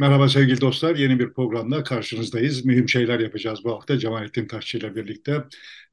Merhaba sevgili dostlar. Yeni bir programda karşınızdayız. Mühim şeyler yapacağız bu hafta Cemalettin Taşçı ile birlikte.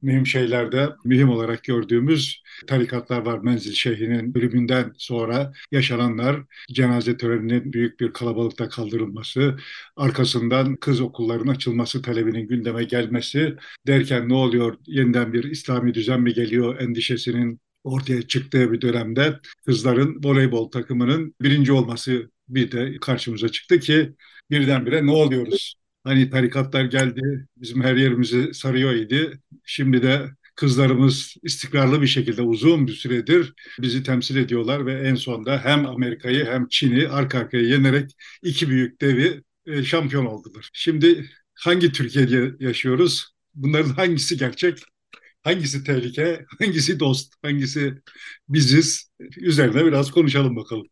Mühim şeylerde mühim olarak gördüğümüz tarikatlar var. Menzil Şeyhi'nin ölümünden sonra yaşananlar, cenaze töreninin büyük bir kalabalıkta kaldırılması, arkasından kız okullarının açılması talebinin gündeme gelmesi derken ne oluyor? Yeniden bir İslami düzen mi geliyor endişesinin ortaya çıktığı bir dönemde kızların voleybol takımının birinci olması bir de karşımıza çıktı ki birdenbire ne oluyoruz? Hani tarikatlar geldi, bizim her yerimizi sarıyor idi. Şimdi de kızlarımız istikrarlı bir şekilde uzun bir süredir bizi temsil ediyorlar ve en sonunda hem Amerika'yı hem Çin'i arka arkaya yenerek iki büyük devi e, şampiyon oldular. Şimdi hangi Türkiye'de yaşıyoruz? Bunların hangisi gerçek? Hangisi tehlike? Hangisi dost? Hangisi biziz? Üzerine biraz konuşalım bakalım.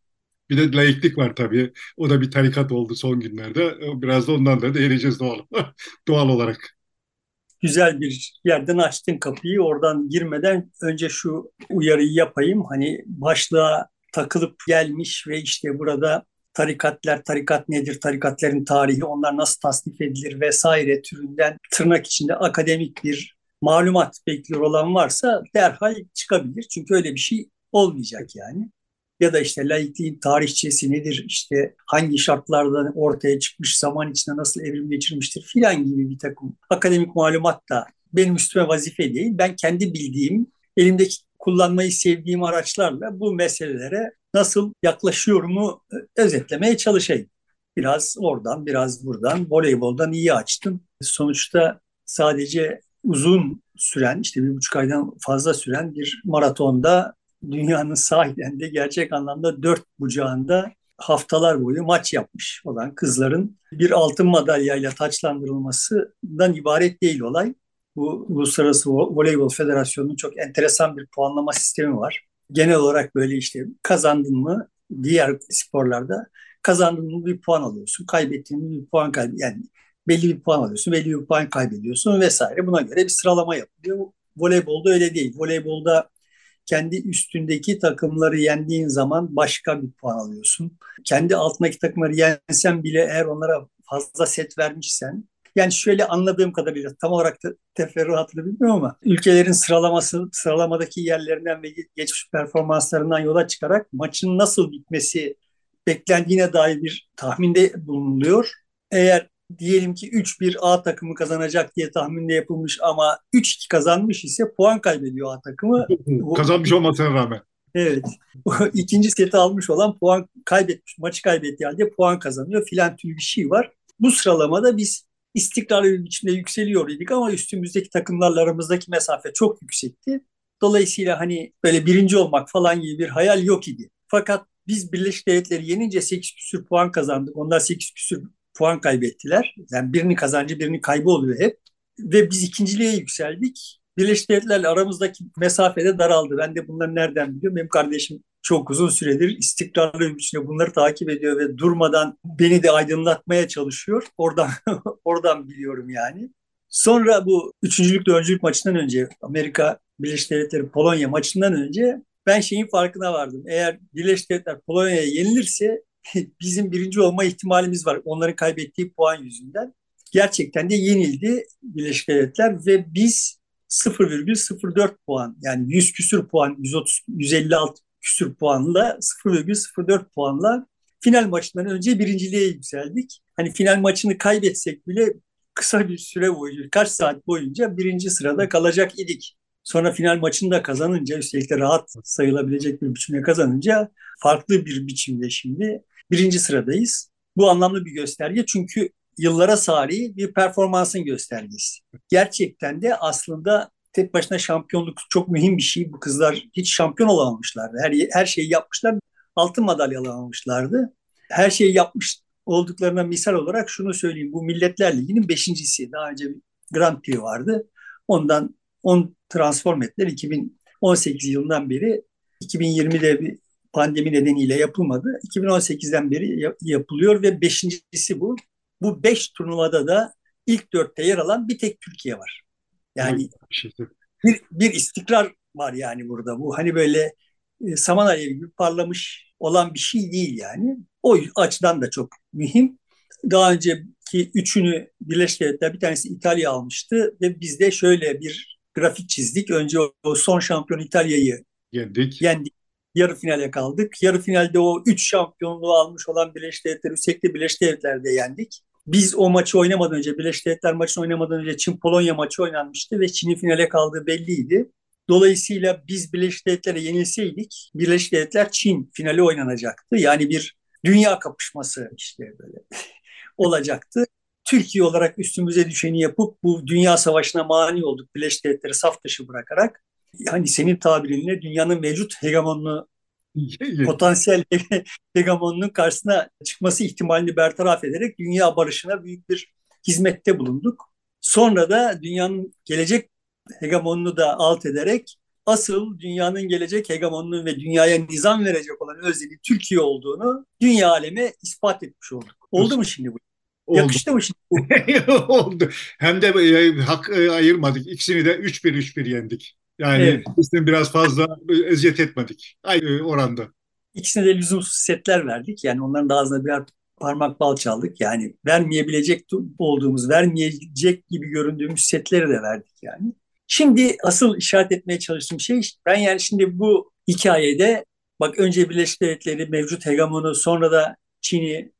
Bir de laiklik var tabii. O da bir tarikat oldu son günlerde. Biraz da ondan da değineceğiz doğal, doğal olarak. Güzel bir yerden açtın kapıyı. Oradan girmeden önce şu uyarıyı yapayım. Hani başlığa takılıp gelmiş ve işte burada tarikatlar, tarikat nedir, tarikatların tarihi, onlar nasıl tasnif edilir vesaire türünden tırnak içinde akademik bir malumat bekliyor olan varsa derhal çıkabilir. Çünkü öyle bir şey olmayacak yani ya da işte laikliğin tarihçesi nedir, işte hangi şartlarda ortaya çıkmış, zaman içinde nasıl evrim geçirmiştir filan gibi bir takım akademik malumat da benim üstüme vazife değil. Ben kendi bildiğim, elimdeki kullanmayı sevdiğim araçlarla bu meselelere nasıl yaklaşıyorumu e, özetlemeye çalışayım. Biraz oradan, biraz buradan, voleyboldan iyi açtım. Sonuçta sadece uzun süren, işte bir buçuk aydan fazla süren bir maratonda dünyanın sahiden de gerçek anlamda dört bucağında haftalar boyu maç yapmış olan kızların bir altın madalyayla taçlandırılmasından ibaret değil olay. Bu Uluslararası Voleybol Federasyonu'nun çok enteresan bir puanlama sistemi var. Genel olarak böyle işte kazandın mı diğer sporlarda kazandın mı bir puan alıyorsun, kaybettiğin mi bir puan kaybediyorsun. Yani belli bir puan alıyorsun, belli bir puan kaybediyorsun vesaire. Buna göre bir sıralama yapılıyor. Voleybolda öyle değil. Voleybolda kendi üstündeki takımları yendiğin zaman başka bir puan alıyorsun. Kendi altındaki takımları yensen bile eğer onlara fazla set vermişsen yani şöyle anladığım kadarıyla tam olarak da teferruatını bilmiyorum ama ülkelerin sıralaması sıralamadaki yerlerinden ve geçmiş performanslarından yola çıkarak maçın nasıl bitmesi beklendiğine dair bir tahminde bulunuluyor. Eğer diyelim ki 3-1 A takımı kazanacak diye tahminde yapılmış ama 3-2 kazanmış ise puan kaybediyor A takımı. Kazanmış olmasına rağmen. Evet. İkinci seti almış olan puan kaybetmiş, maçı kaybettiği halde puan kazanıyor filan tür bir şey var. Bu sıralamada biz istikrarlı bir biçimde yükseliyor idik ama üstümüzdeki takımlarla aramızdaki mesafe çok yüksekti. Dolayısıyla hani böyle birinci olmak falan gibi bir hayal yok idi. Fakat biz Birleşik Devletleri yenince 8 küsür puan kazandık. Onlar 8 küsür puan kaybettiler. Yani birinin kazancı birinin kaybı oluyor hep. Ve biz ikinciliğe yükseldik. Birleşik Devletler'le aramızdaki mesafede daraldı. Ben de bunları nereden biliyorum? Benim kardeşim çok uzun süredir istikrarlı bir biçimde bunları takip ediyor ve durmadan beni de aydınlatmaya çalışıyor. Oradan oradan biliyorum yani. Sonra bu üçüncülük dördüncülük maçından önce Amerika Birleşik Devletleri Polonya maçından önce ben şeyin farkına vardım. Eğer Birleşik Devletler Polonya'ya yenilirse bizim birinci olma ihtimalimiz var. Onların kaybettiği puan yüzünden. Gerçekten de yenildi Birleşik Devletler ve biz 0,04 puan yani 100 küsür puan 130 156 küsür puanla 0,04 puanla final maçından önce birinciliğe yükseldik. Hani final maçını kaybetsek bile kısa bir süre boyunca, kaç saat boyunca birinci sırada kalacak idik. Sonra final maçını da kazanınca, üstelik de rahat sayılabilecek bir biçimde kazanınca farklı bir biçimde şimdi birinci sıradayız. Bu anlamlı bir gösterge çünkü yıllara sari bir performansın göstergesi. Gerçekten de aslında tek başına şampiyonluk çok mühim bir şey. Bu kızlar hiç şampiyon olamamışlardı. Her, her şeyi yapmışlar. Altın madalya alamamışlardı. Her şeyi yapmış olduklarına misal olarak şunu söyleyeyim. Bu Milletler Ligi'nin beşincisi. Daha önce bir Grand Prix vardı. Ondan on transform ettiler. 2018 yılından beri 2020'de bir pandemi nedeniyle yapılmadı. 2018'den beri yapılıyor ve beşincisi bu. Bu beş turnuvada da ilk dörtte yer alan bir tek Türkiye var. Yani bir, bir istikrar var yani burada. Bu hani böyle e, saman alevi gibi parlamış olan bir şey değil yani. O açıdan da çok mühim. daha önceki üçünü Birleşik Devletler bir tanesi İtalya almıştı ve biz de şöyle bir grafik çizdik. Önce o son şampiyon İtalya'yı yendik. yendik. Yarı finale kaldık. Yarı finalde o üç şampiyonluğu almış olan Birleşik Devletler, de Birleşik Devletler'de yendik. Biz o maçı oynamadan önce, Birleşik Devletler maçını oynamadan önce Çin-Polonya maçı oynanmıştı ve Çin'in finale kaldığı belliydi. Dolayısıyla biz Birleşik Devletler'e yenilseydik Birleşik Devletler Çin finali oynanacaktı. Yani bir dünya kapışması işte böyle olacaktı. Türkiye olarak üstümüze düşeni yapıp bu dünya savaşına mani olduk Birleşik Devletleri saf dışı bırakarak. Yani senin tabirinle dünyanın mevcut hegemonunu potansiyel hegemonunun karşısına çıkması ihtimalini bertaraf ederek dünya barışına büyük bir hizmette bulunduk. Sonra da dünyanın gelecek hegemonunu da alt ederek asıl dünyanın gelecek hegemonunun ve dünyaya nizam verecek olan özlemi Türkiye olduğunu dünya aleme ispat etmiş olduk. Oldu mu şimdi bu? Oldu. Yakıştı mı şimdi bu? Oldu. Hem de e, hak e, ayırmadık. İkisini de 3-1-3-1 yendik. Yani evet. ikisini biraz fazla eziyet etmedik. Aynı oranda. İkisine de lüzumsuz setler verdik. Yani onların da ağzına birer parmak bal çaldık. Yani vermeyebilecek olduğumuz, vermeyecek gibi göründüğümüz setleri de verdik yani. Şimdi asıl işaret etmeye çalıştığım şey ben yani şimdi bu hikayede bak önce Birleşik Devletleri mevcut hegemonu sonra da Çin'i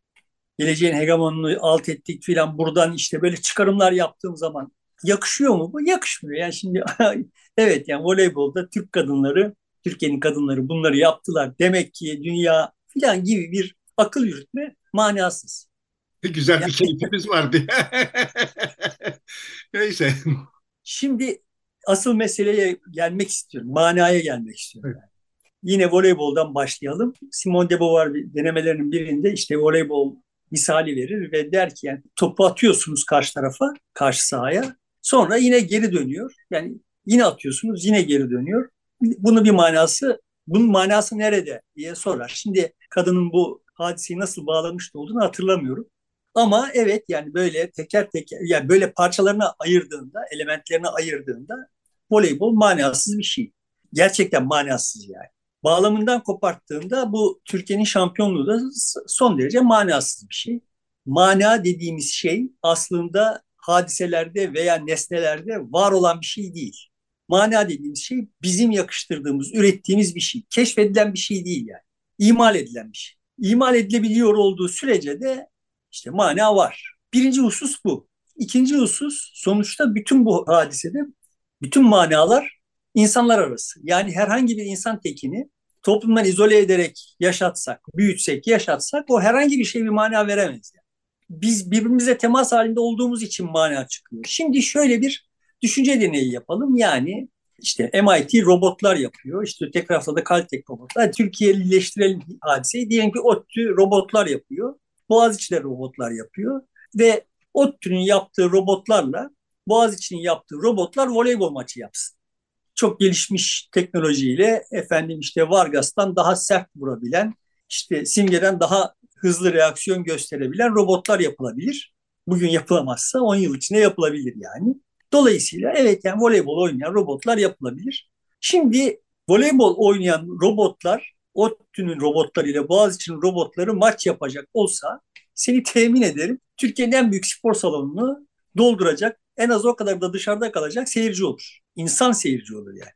geleceğin hegemonunu alt ettik filan buradan işte böyle çıkarımlar yaptığım zaman yakışıyor mu bu? Yakışmıyor. Yani şimdi evet yani voleybolda Türk kadınları, Türkiye'nin kadınları bunları yaptılar. Demek ki dünya filan gibi bir akıl yürütme manasız. Güzel bir keyfimiz vardı. Neyse. Şimdi asıl meseleye gelmek istiyorum. Manaya gelmek istiyorum. Evet. Yine voleyboldan başlayalım. Simone de Beauvoir denemelerinin birinde işte voleybol misali verir ve der ki yani topu atıyorsunuz karşı tarafa, karşı sahaya. Sonra yine geri dönüyor. Yani yine atıyorsunuz, yine geri dönüyor. Bunun bir manası, bunun manası nerede diye sorar. Şimdi kadının bu hadiseyi nasıl bağlamış olduğunu hatırlamıyorum. Ama evet yani böyle teker teker yani böyle parçalarına ayırdığında, elementlerine ayırdığında voleybol manasız bir şey. Gerçekten manasız yani. Bağlamından koparttığında bu Türkiye'nin şampiyonluğu da son derece manasız bir şey. Mana dediğimiz şey aslında hadiselerde veya nesnelerde var olan bir şey değil. Mana dediğimiz şey bizim yakıştırdığımız, ürettiğimiz bir şey. Keşfedilen bir şey değil yani. İmal edilen bir şey. İmal edilebiliyor olduğu sürece de işte mana var. Birinci husus bu. İkinci husus sonuçta bütün bu hadisede bütün manalar insanlar arası. Yani herhangi bir insan tekini toplumdan izole ederek yaşatsak, büyütsek, yaşatsak o herhangi bir şey bir mana veremez. Yani. Biz birbirimize temas halinde olduğumuz için mana çıkıyor. Şimdi şöyle bir düşünce deneyi yapalım. Yani işte MIT robotlar yapıyor. İşte öteki tarafta da Caltech robotlar. Türkiye'lileştirelim hadiseyi. Diyelim ki ODTÜ robotlar yapıyor. Boğaziçi'de robotlar yapıyor. Ve ODTÜ'nün yaptığı robotlarla Boğaziçi'nin yaptığı robotlar voleybol maçı yapsın. Çok gelişmiş teknolojiyle efendim işte Vargas'tan daha sert vurabilen, işte Simge'den daha hızlı reaksiyon gösterebilen robotlar yapılabilir. Bugün yapılamazsa 10 yıl içinde yapılabilir yani. Dolayısıyla evet yani voleybol oynayan robotlar yapılabilir. Şimdi voleybol oynayan robotlar ODTÜ'nün robotlarıyla Boğaziçi'nin robotları maç yapacak olsa seni temin ederim Türkiye'nin en büyük spor salonunu dolduracak en az o kadar da dışarıda kalacak seyirci olur. İnsan seyirci olur yani.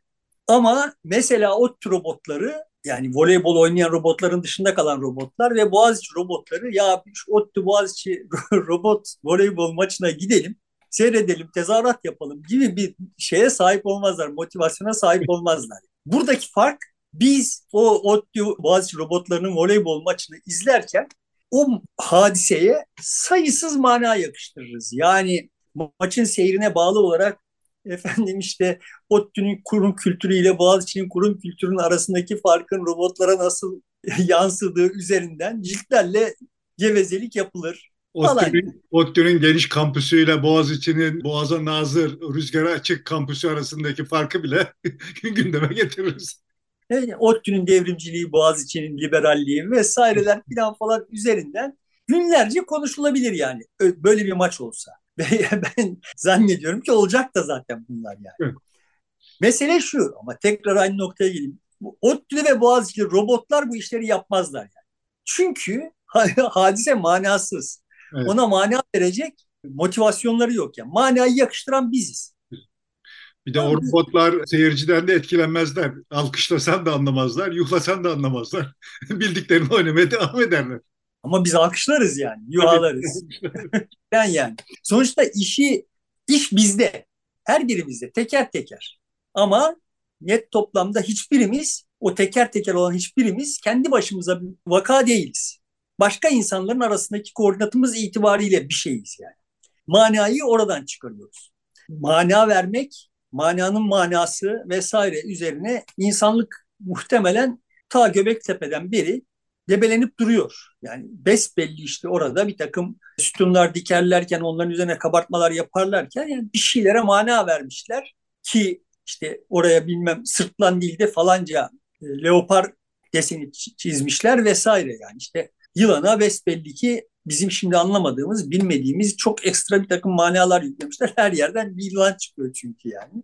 Ama mesela o tür robotları yani voleybol oynayan robotların dışında kalan robotlar ve Boğaziçi robotları ya ODTÜ Boğaziçi robot voleybol maçına gidelim, seyredelim, tezahürat yapalım gibi bir şeye sahip olmazlar, motivasyona sahip olmazlar. Buradaki fark biz o ODTÜ Boğaziçi robotlarının voleybol maçını izlerken o hadiseye sayısız mana yakıştırırız. Yani maçın seyrine bağlı olarak efendim işte ODTÜ'nün kurum kültürüyle Boğaziçi'nin kurum kültürünün arasındaki farkın robotlara nasıl yansıdığı üzerinden ciltlerle gevezelik yapılır. ODTÜ'nün, ODTÜ'nün geniş kampüsüyle Boğaziçi'nin Boğaz'a nazır, rüzgara açık kampüsü arasındaki farkı bile gündeme getiririz. Evet, ODTÜ'nün devrimciliği, Boğaziçi'nin liberalliği vesaireler falan falan üzerinden günlerce konuşulabilir yani böyle bir maç olsa. ben zannediyorum ki olacak da zaten bunlar yani. Mesele şu ama tekrar aynı noktaya geleyim. ODTÜ ve Boğaziçi robotlar bu işleri yapmazlar yani. Çünkü hadise manasız. Evet. Ona mana verecek motivasyonları yok yani. Manayı yakıştıran biziz. Bir de o robotlar seyirciden de etkilenmezler. Alkışlasan da anlamazlar, yuhlasan da anlamazlar. Bildiklerini oynamaya devam ederler. Ama biz alkışlarız yani, yuhalarız. ben yani. Sonuçta işi, iş bizde. Her birimizde, teker teker. Ama net toplamda hiçbirimiz, o teker teker olan hiçbirimiz kendi başımıza vaka değiliz. Başka insanların arasındaki koordinatımız itibariyle bir şeyiz yani. Manayı oradan çıkarıyoruz. Mana vermek mananın manası vesaire üzerine insanlık muhtemelen ta Göbektepe'den beri debelenip duruyor. Yani besbelli işte orada bir takım sütunlar dikerlerken onların üzerine kabartmalar yaparlarken yani bir şeylere mana vermişler ki işte oraya bilmem sırtlan dilde falanca e, leopar deseni çizmişler vesaire yani işte yılana besbelli ki bizim şimdi anlamadığımız, bilmediğimiz çok ekstra bir takım manalar yüklemişler. Her yerden bir yılan çıkıyor çünkü yani.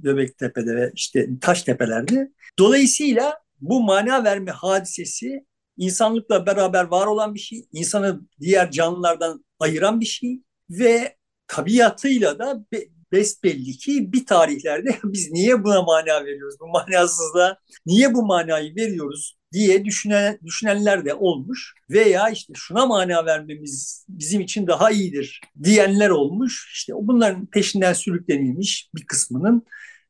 Göbektepe'de ve işte Taştepe'lerde. Dolayısıyla bu mana verme hadisesi insanlıkla beraber var olan bir şey, insanı diğer canlılardan ayıran bir şey ve tabiatıyla da besbelli ki bir tarihlerde biz niye buna mana veriyoruz? Bu manasızlığa niye bu manayı veriyoruz diye düşünen, düşünenler de olmuş. Veya işte şuna mana vermemiz bizim için daha iyidir diyenler olmuş. İşte bunların peşinden sürüklenilmiş bir kısmının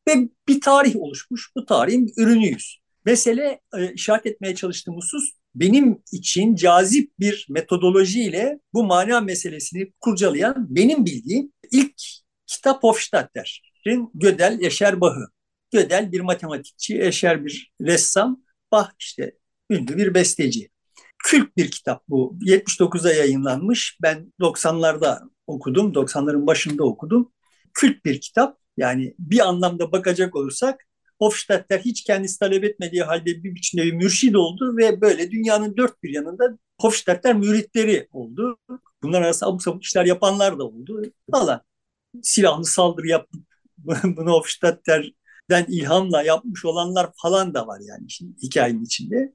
ve bir tarih oluşmuş. Bu tarihin ürünüyüz. Mesele e, işaret etmeye çalıştığım husus benim için cazip bir metodolojiyle bu mana meselesini kurcalayan benim bildiğim ilk kitap Hofstadter'in Gödel Eşer Bahı. Gödel bir matematikçi, Eşer bir ressam, Bah işte ünlü bir besteci. Kült bir kitap bu. 79'da yayınlanmış. Ben 90'larda okudum, 90'ların başında okudum. Kült bir kitap. Yani bir anlamda bakacak olursak Hofstadter hiç kendisi talep etmediği halde bir biçimde mürşid oldu ve böyle dünyanın dört bir yanında Hofstadter müritleri oldu. Bunlar arasında abuk sabuk işler yapanlar da oldu falan. Silahlı saldırı yapıp bunu Hofstadter'den ilhamla yapmış olanlar falan da var yani şimdi hikayenin içinde.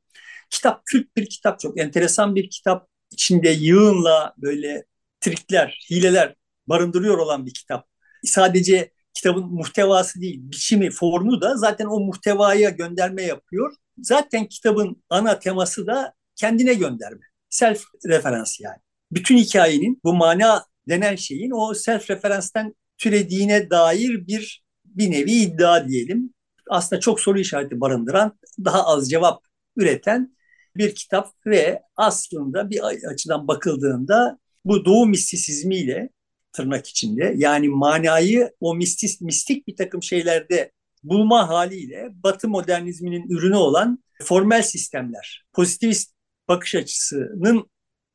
Kitap kült bir kitap, çok enteresan bir kitap. içinde yığınla böyle trikler, hileler barındırıyor olan bir kitap. Sadece kitabın muhtevası değil, biçimi, formu da zaten o muhtevaya gönderme yapıyor. Zaten kitabın ana teması da kendine gönderme. Self referans yani. Bütün hikayenin bu mana denen şeyin o self referanstan türediğine dair bir bir nevi iddia diyelim. Aslında çok soru işareti barındıran, daha az cevap üreten bir kitap ve aslında bir açıdan bakıldığında bu doğu mistisizmiyle tırnak içinde yani manayı o mistis, mistik bir takım şeylerde bulma haliyle Batı modernizminin ürünü olan formel sistemler, pozitivist bakış açısının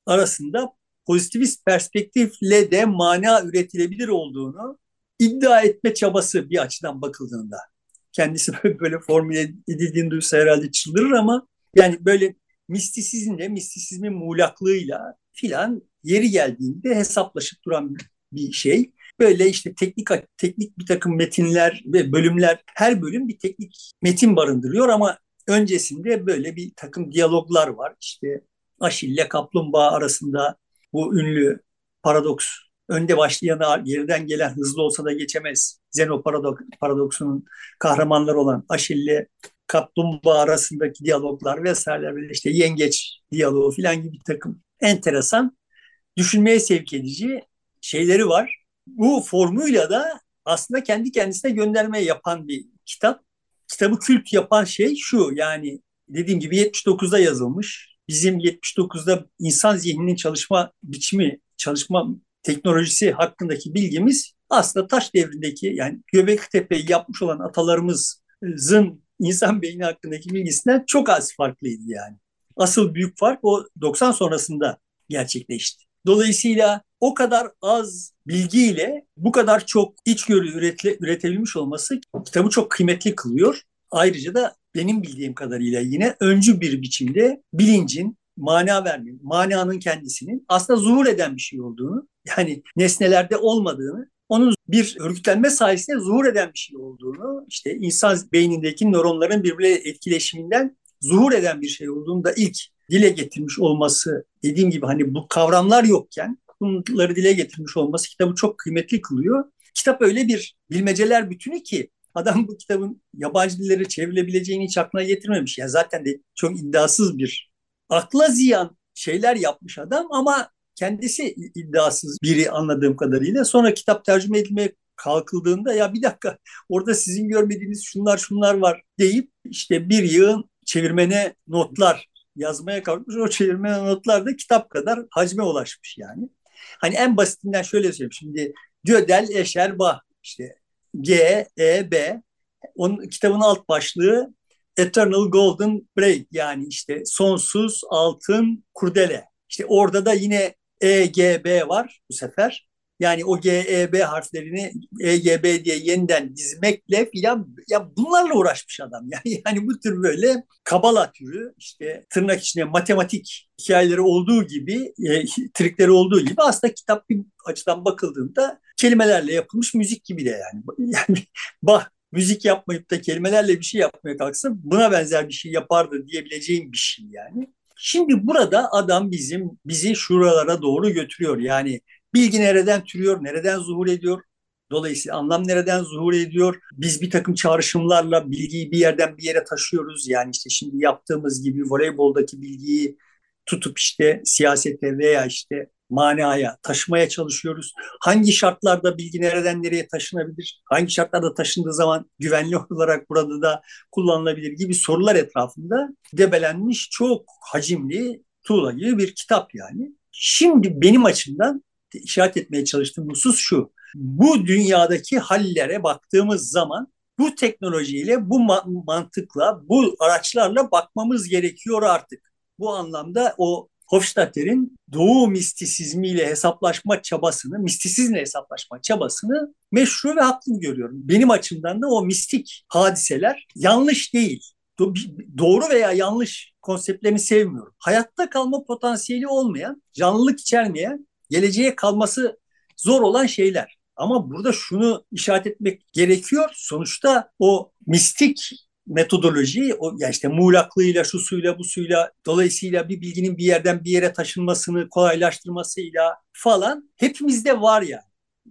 arasında pozitivist perspektifle de mana üretilebilir olduğunu iddia etme çabası bir açıdan bakıldığında. Kendisi böyle formüle edildiğini duysa herhalde çıldırır ama yani böyle mistisizmle, mistisizmin muğlaklığıyla filan yeri geldiğinde hesaplaşıp duran bir şey. Böyle işte teknik teknik bir takım metinler ve bölümler, her bölüm bir teknik metin barındırıyor ama öncesinde böyle bir takım diyaloglar var. İşte Aşille Kaplumbağa arasında bu ünlü paradoks önde başlayanı geriden gelen hızlı olsa da geçemez. Zeno paradok, paradoksunun kahramanları olan Aşille kaplumbağa arasındaki diyaloglar vesaireler böyle işte yengeç diyaloğu falan gibi bir takım enteresan düşünmeye sevk edici şeyleri var. Bu formuyla da aslında kendi kendisine gönderme yapan bir kitap. Kitabı kült yapan şey şu yani dediğim gibi 79'da yazılmış. Bizim 79'da insan zihninin çalışma biçimi, çalışma teknolojisi hakkındaki bilgimiz aslında taş devrindeki yani Göbektepe'yi yapmış olan atalarımızın insan beyni hakkındaki bilgisinden çok az farklıydı yani. Asıl büyük fark o 90 sonrasında gerçekleşti. Dolayısıyla o kadar az bilgiyle bu kadar çok içgörü üretle, üretebilmiş olması kitabı çok kıymetli kılıyor. Ayrıca da benim bildiğim kadarıyla yine öncü bir biçimde bilincin, mana verme, mananın kendisinin aslında zuhur eden bir şey olduğunu, yani nesnelerde olmadığını onun bir örgütlenme sayesinde zuhur eden bir şey olduğunu, işte insan beynindeki nöronların birbirle etkileşiminden zuhur eden bir şey olduğunu da ilk dile getirmiş olması dediğim gibi hani bu kavramlar yokken bunları dile getirmiş olması kitabı çok kıymetli kılıyor. Kitap öyle bir bilmeceler bütünü ki adam bu kitabın yabancı dilleri çevrilebileceğini hiç aklına getirmemiş. Yani zaten de çok iddiasız bir akla ziyan şeyler yapmış adam ama kendisi iddiasız biri anladığım kadarıyla. Sonra kitap tercüme edilmeye kalkıldığında ya bir dakika orada sizin görmediğiniz şunlar şunlar var deyip işte bir yığın çevirmene notlar yazmaya kalkmış. O çevirmene notlar da kitap kadar hacme ulaşmış yani. Hani en basitinden şöyle söyleyeyim. Şimdi Gödel Eşer Bah işte G, E, B. Onun kitabın alt başlığı Eternal Golden Braid yani işte sonsuz altın kurdele. İşte orada da yine E, G, B var bu sefer. Yani o G, E, B harflerini E, G, B diye yeniden dizmekle filan ya bunlarla uğraşmış adam. Yani, yani bu tür böyle kabala türü işte tırnak içinde matematik hikayeleri olduğu gibi e, trikleri olduğu gibi aslında kitap bir açıdan bakıldığında kelimelerle yapılmış müzik gibi de yani. Yani bah müzik yapmayıp da kelimelerle bir şey yapmaya kalksa buna benzer bir şey yapardı diyebileceğim bir şey yani. Şimdi burada adam bizim bizi şuralara doğru götürüyor. Yani bilgi nereden türüyor, nereden zuhur ediyor? Dolayısıyla anlam nereden zuhur ediyor? Biz bir takım çağrışımlarla bilgiyi bir yerden bir yere taşıyoruz. Yani işte şimdi yaptığımız gibi voleyboldaki bilgiyi tutup işte siyasete veya işte manaya taşımaya çalışıyoruz. Hangi şartlarda bilgi nereden nereye taşınabilir? Hangi şartlarda taşındığı zaman güvenli olarak burada da kullanılabilir gibi sorular etrafında debelenmiş çok hacimli tuğla gibi bir kitap yani. Şimdi benim açımdan işaret etmeye çalıştığım husus şu. Bu dünyadaki hallere baktığımız zaman bu teknolojiyle, bu ma- mantıkla, bu araçlarla bakmamız gerekiyor artık. Bu anlamda o Hofstadter'in doğu mistisizmiyle hesaplaşma çabasını, mistisizmle hesaplaşma çabasını meşru ve haklı görüyorum. Benim açımdan da o mistik hadiseler yanlış değil. Doğru veya yanlış konseptlerini sevmiyorum. Hayatta kalma potansiyeli olmayan, canlılık içermeyen, geleceğe kalması zor olan şeyler. Ama burada şunu işaret etmek gerekiyor. Sonuçta o mistik metodoloji o ya işte muğlaklığıyla, şu suyla, bu suyla dolayısıyla bir bilginin bir yerden bir yere taşınmasını kolaylaştırmasıyla falan hepimizde var ya.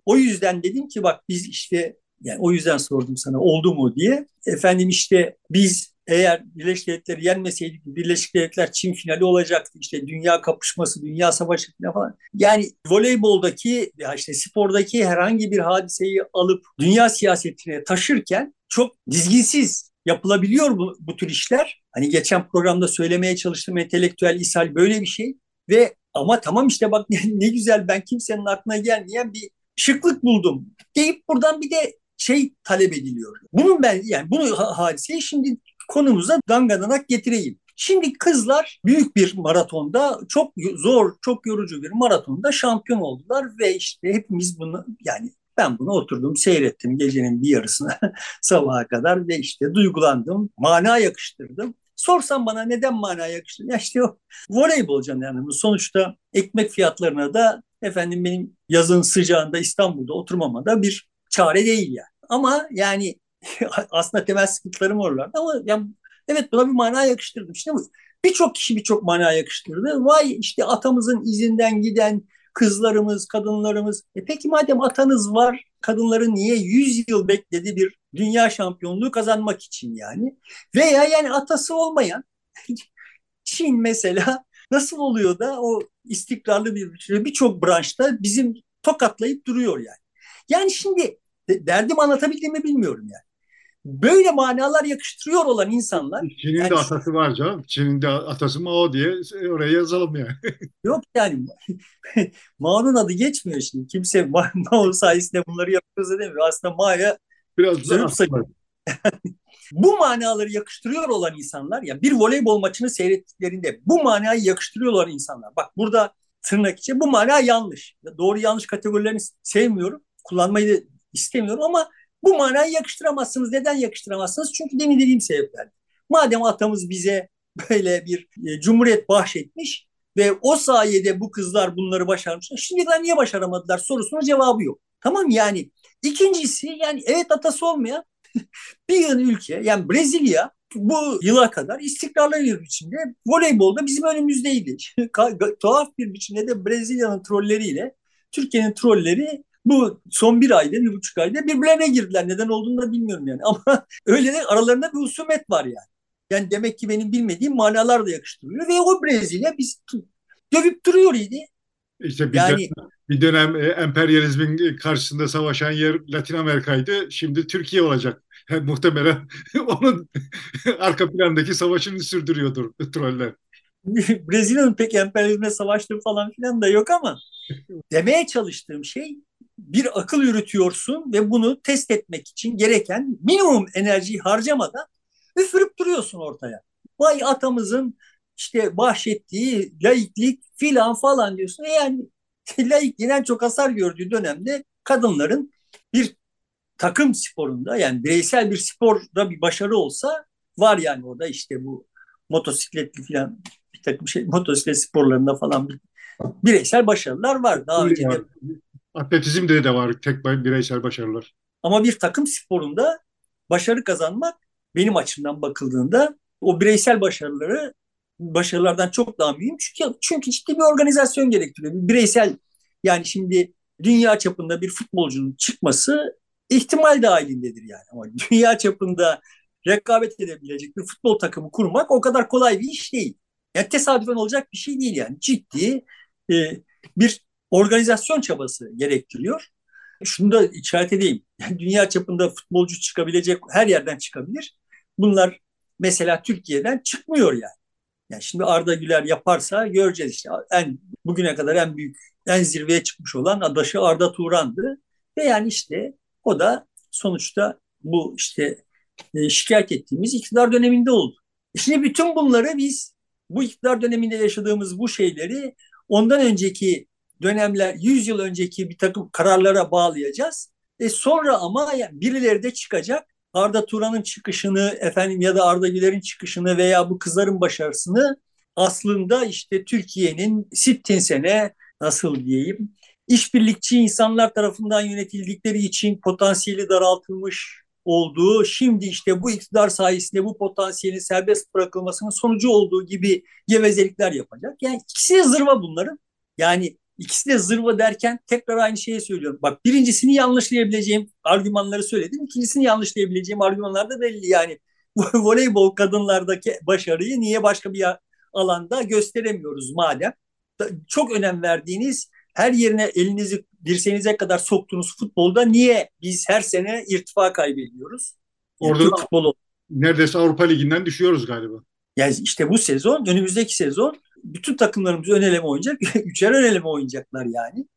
O yüzden dedim ki bak biz işte yani o yüzden sordum sana oldu mu diye. Efendim işte biz eğer Birleşik Devletleri yenmeseydik Birleşik Devletler Çin finali olacaktı. İşte dünya kapışması, dünya savaşı falan. Yani voleyboldaki ya işte spordaki herhangi bir hadiseyi alıp dünya siyasetine taşırken çok dizginsiz yapılabiliyor bu, bu tür işler. Hani geçen programda söylemeye çalıştığım entelektüel ishal böyle bir şey. Ve ama tamam işte bak ne, güzel ben kimsenin aklına gelmeyen bir şıklık buldum deyip buradan bir de şey talep ediliyor. Bunun ben yani bunu hadiseyi şimdi konumuza danganarak getireyim. Şimdi kızlar büyük bir maratonda çok zor, çok yorucu bir maratonda şampiyon oldular ve işte hepimiz bunu yani ben bunu oturdum seyrettim gecenin bir yarısına sabaha kadar ve işte duygulandım, mana yakıştırdım. Sorsam bana neden mana yakıştırdım? Ya işte o voleybol canım. Sonuçta ekmek fiyatlarına da efendim benim yazın sıcağında İstanbul'da oturmama da bir çare değil yani. Ama yani aslında temel sıkıntılarım oralarda ama yani evet buna bir mana yakıştırdım. İşte birçok kişi birçok mana yakıştırdı. Vay işte atamızın izinden giden kızlarımız, kadınlarımız. E peki madem atanız var, kadınların niye 100 yıl bekledi bir dünya şampiyonluğu kazanmak için yani? Veya yani atası olmayan Çin mesela nasıl oluyor da o istikrarlı bir birçok branşta bizim tokatlayıp duruyor yani. Yani şimdi derdim anlatabildiğimi bilmiyorum yani böyle manalar yakıştırıyor olan insanlar. Çin'in yani, de atası var canım. Çin'in de atası Mao diye oraya yazalım yani. yok yani Mao'nun adı geçmiyor şimdi. Kimse Mao sayesinde bunları yapıyoruz demiyor. Aslında Mao'ya biraz zörüp Bu manaları yakıştırıyor olan insanlar, yani bir voleybol maçını seyrettiklerinde bu manayı yakıştırıyor olan insanlar. Bak burada tırnak içi bu mana yanlış. Doğru yanlış kategorilerini sevmiyorum. Kullanmayı da istemiyorum ama bu manayı yakıştıramazsınız. Neden yakıştıramazsınız? Çünkü demin dediğim sebepler. Madem atamız bize böyle bir e, cumhuriyet bahşetmiş ve o sayede bu kızlar bunları başarmışlar. Şimdiden niye başaramadılar sorusunun cevabı yok. Tamam yani. İkincisi yani evet atası olmayan bir yığın ülke yani Brezilya bu yıla kadar istikrarlı bir biçimde voleybolda bizim önümüzdeydi. Tuhaf bir biçimde de Brezilya'nın trolleriyle Türkiye'nin trolleri bu son bir ayda, bir buçuk ayda birbirlerine girdiler. Neden olduğunu da bilmiyorum yani. Ama öyle de aralarında bir husumet var yani. Yani demek ki benim bilmediğim manalar da yakıştırılıyor. Ve o Brezilya biz dövüp duruyor idi. İşte bir, yani, dönem, bir dönem e, emperyalizmin karşısında savaşan yer Latin Amerika'ydı. Şimdi Türkiye olacak. Yani muhtemelen onun arka plandaki savaşını sürdürüyordur troller. Brezilya'nın pek emperyalizmle savaştığı falan filan da yok ama demeye çalıştığım şey bir akıl yürütüyorsun ve bunu test etmek için gereken minimum enerjiyi harcamadan üfürüp duruyorsun ortaya. Vay atamızın işte bahşettiği laiklik filan falan diyorsun. E yani laikliğin en çok hasar gördüğü dönemde kadınların bir takım sporunda yani bireysel bir sporda bir başarı olsa var yani orada işte bu motosikletli filan bir takım şey motosiklet sporlarında falan bir, bireysel başarılar var. Daha önce de Atletizmde de var tek bireysel başarılar. Ama bir takım sporunda başarı kazanmak benim açımdan bakıldığında o bireysel başarıları başarılardan çok daha mühim. Çünkü, çünkü ciddi bir organizasyon gerektiriyor. Bir bireysel yani şimdi dünya çapında bir futbolcunun çıkması ihtimal dahilindedir yani. Ama dünya çapında rekabet edebilecek bir futbol takımı kurmak o kadar kolay bir iş değil. Yani tesadüfen olacak bir şey değil yani. Ciddi e, bir organizasyon çabası gerektiriyor. Şunu da işaret edeyim. Yani dünya çapında futbolcu çıkabilecek her yerden çıkabilir. Bunlar mesela Türkiye'den çıkmıyor yani. Yani şimdi Arda Güler yaparsa göreceğiz işte. En bugüne kadar en büyük, en zirveye çıkmış olan adaşı Arda Turan'dı. Ve yani işte o da sonuçta bu işte e, şikayet ettiğimiz iktidar döneminde oldu. E şimdi bütün bunları biz bu iktidar döneminde yaşadığımız bu şeyleri ondan önceki dönemler 100 yıl önceki bir takım kararlara bağlayacağız. E sonra ama yani birileri de çıkacak. Arda Turan'ın çıkışını efendim ya da Arda Güler'in çıkışını veya bu kızların başarısını aslında işte Türkiye'nin sittin sene nasıl diyeyim işbirlikçi insanlar tarafından yönetildikleri için potansiyeli daraltılmış olduğu, şimdi işte bu iktidar sayesinde bu potansiyelin serbest bırakılmasının sonucu olduğu gibi gevezelikler yapacak. Yani ikisi zırva bunların. Yani İkisi de zırva derken tekrar aynı şeyi söylüyorum. Bak birincisini yanlışlayabileceğim argümanları söyledim. İkincisini yanlışlayabileceğim argümanlar da belli. Yani voleybol kadınlardaki başarıyı niye başka bir alanda gösteremiyoruz madem? Çok önem verdiğiniz her yerine elinizi dirseğinize kadar soktuğunuz futbolda niye biz her sene irtifa kaybediyoruz? Orada futbolu. neredeyse Avrupa Ligi'nden düşüyoruz galiba. Yani işte bu sezon, önümüzdeki sezon bütün takımlarımız ön eleme oynayacak. Üçer ön eleme oynayacaklar yani.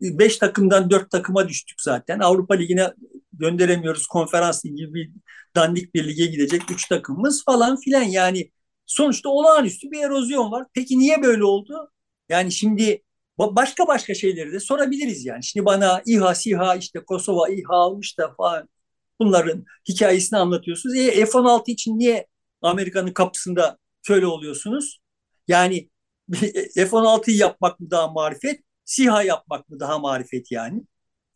Beş takımdan dört takıma düştük zaten. Avrupa Ligi'ne gönderemiyoruz. Konferans gibi bir dandik bir lige gidecek üç takımımız falan filan. Yani sonuçta olağanüstü bir erozyon var. Peki niye böyle oldu? Yani şimdi başka başka şeyleri de sorabiliriz yani. Şimdi bana İHA, SİHA işte Kosova İHA almış da falan bunların hikayesini anlatıyorsunuz. E, F-16 için niye Amerika'nın kapısında köle oluyorsunuz? Yani F-16'yı yapmak mı daha marifet, SİHA yapmak mı daha marifet yani?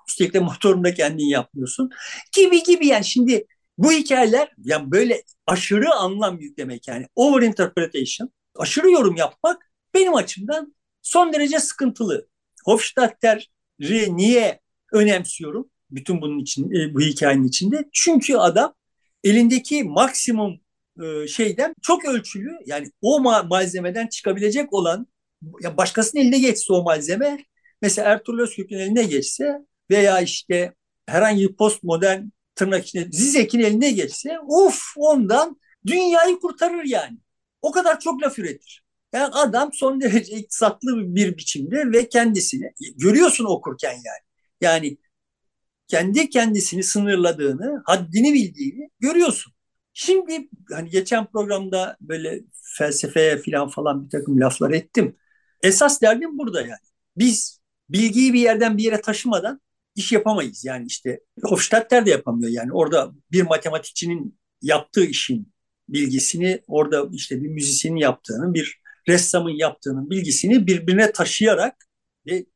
Üstelik de motorunu da kendin yapmıyorsun. Gibi gibi yani şimdi bu hikayeler yani böyle aşırı anlam yüklemek yani over interpretation, aşırı yorum yapmak benim açımdan son derece sıkıntılı. Hofstadter'i niye önemsiyorum? Bütün bunun için, e, bu hikayenin içinde. Çünkü adam elindeki maksimum şeyden çok ölçülü yani o malzemeden çıkabilecek olan ya başkasının eline geçse o malzeme mesela Ertuğrul Özkök'ün eline geçse veya işte herhangi bir postmodern tırnak içinde Zizek'in eline geçse uf ondan dünyayı kurtarır yani. O kadar çok laf üretir. Yani adam son derece iktisatlı bir biçimde ve kendisini görüyorsun okurken yani. Yani kendi kendisini sınırladığını, haddini bildiğini görüyorsun. Şimdi hani geçen programda böyle felsefeye falan falan bir takım laflar ettim. Esas derdim burada yani. Biz bilgiyi bir yerden bir yere taşımadan iş yapamayız. Yani işte Hofstadter de yapamıyor. Yani orada bir matematikçinin yaptığı işin bilgisini orada işte bir müzisyenin yaptığının, bir ressamın yaptığının bilgisini birbirine taşıyarak ve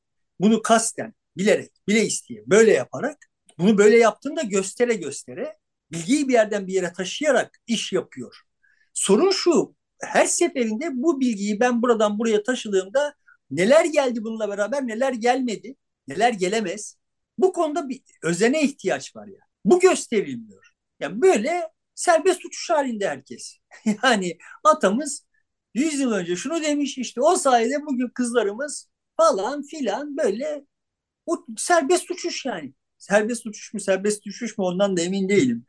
bunu kasten, bilerek, bile isteye, böyle yaparak bunu böyle yaptığında göstere göstere bilgiyi bir yerden bir yere taşıyarak iş yapıyor. Sorun şu, her seferinde bu bilgiyi ben buradan buraya taşıdığımda neler geldi bununla beraber neler gelmedi. neler gelemez. Bu konuda bir özene ihtiyaç var ya. Bu gösterilmiyor. Yani böyle serbest uçuş halinde herkes. yani atamız 100 yıl önce şunu demiş işte o sayede bugün kızlarımız falan filan böyle serbest uçuş yani. Serbest uçuş mu serbest düşüş mü ondan da emin değilim.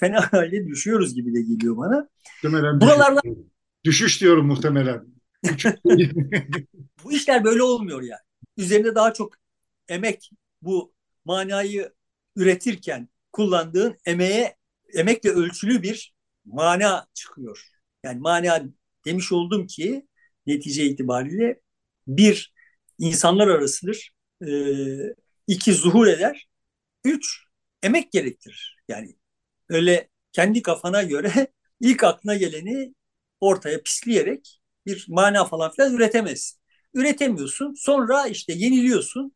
Fena halde düşüyoruz gibi de geliyor bana. Muhtemelen Buralardan... düşüş, düşüş diyorum muhtemelen. bu işler böyle olmuyor yani. Üzerinde daha çok emek bu manayı üretirken kullandığın emeğe emekle ölçülü bir mana çıkıyor. Yani mana demiş oldum ki netice itibariyle bir insanlar arasıdır, e, iki zuhur eder, üç emek gerektirir. Yani öyle kendi kafana göre ilk aklına geleni ortaya pisleyerek bir mana falan filan üretemezsin. Üretemiyorsun. Sonra işte yeniliyorsun.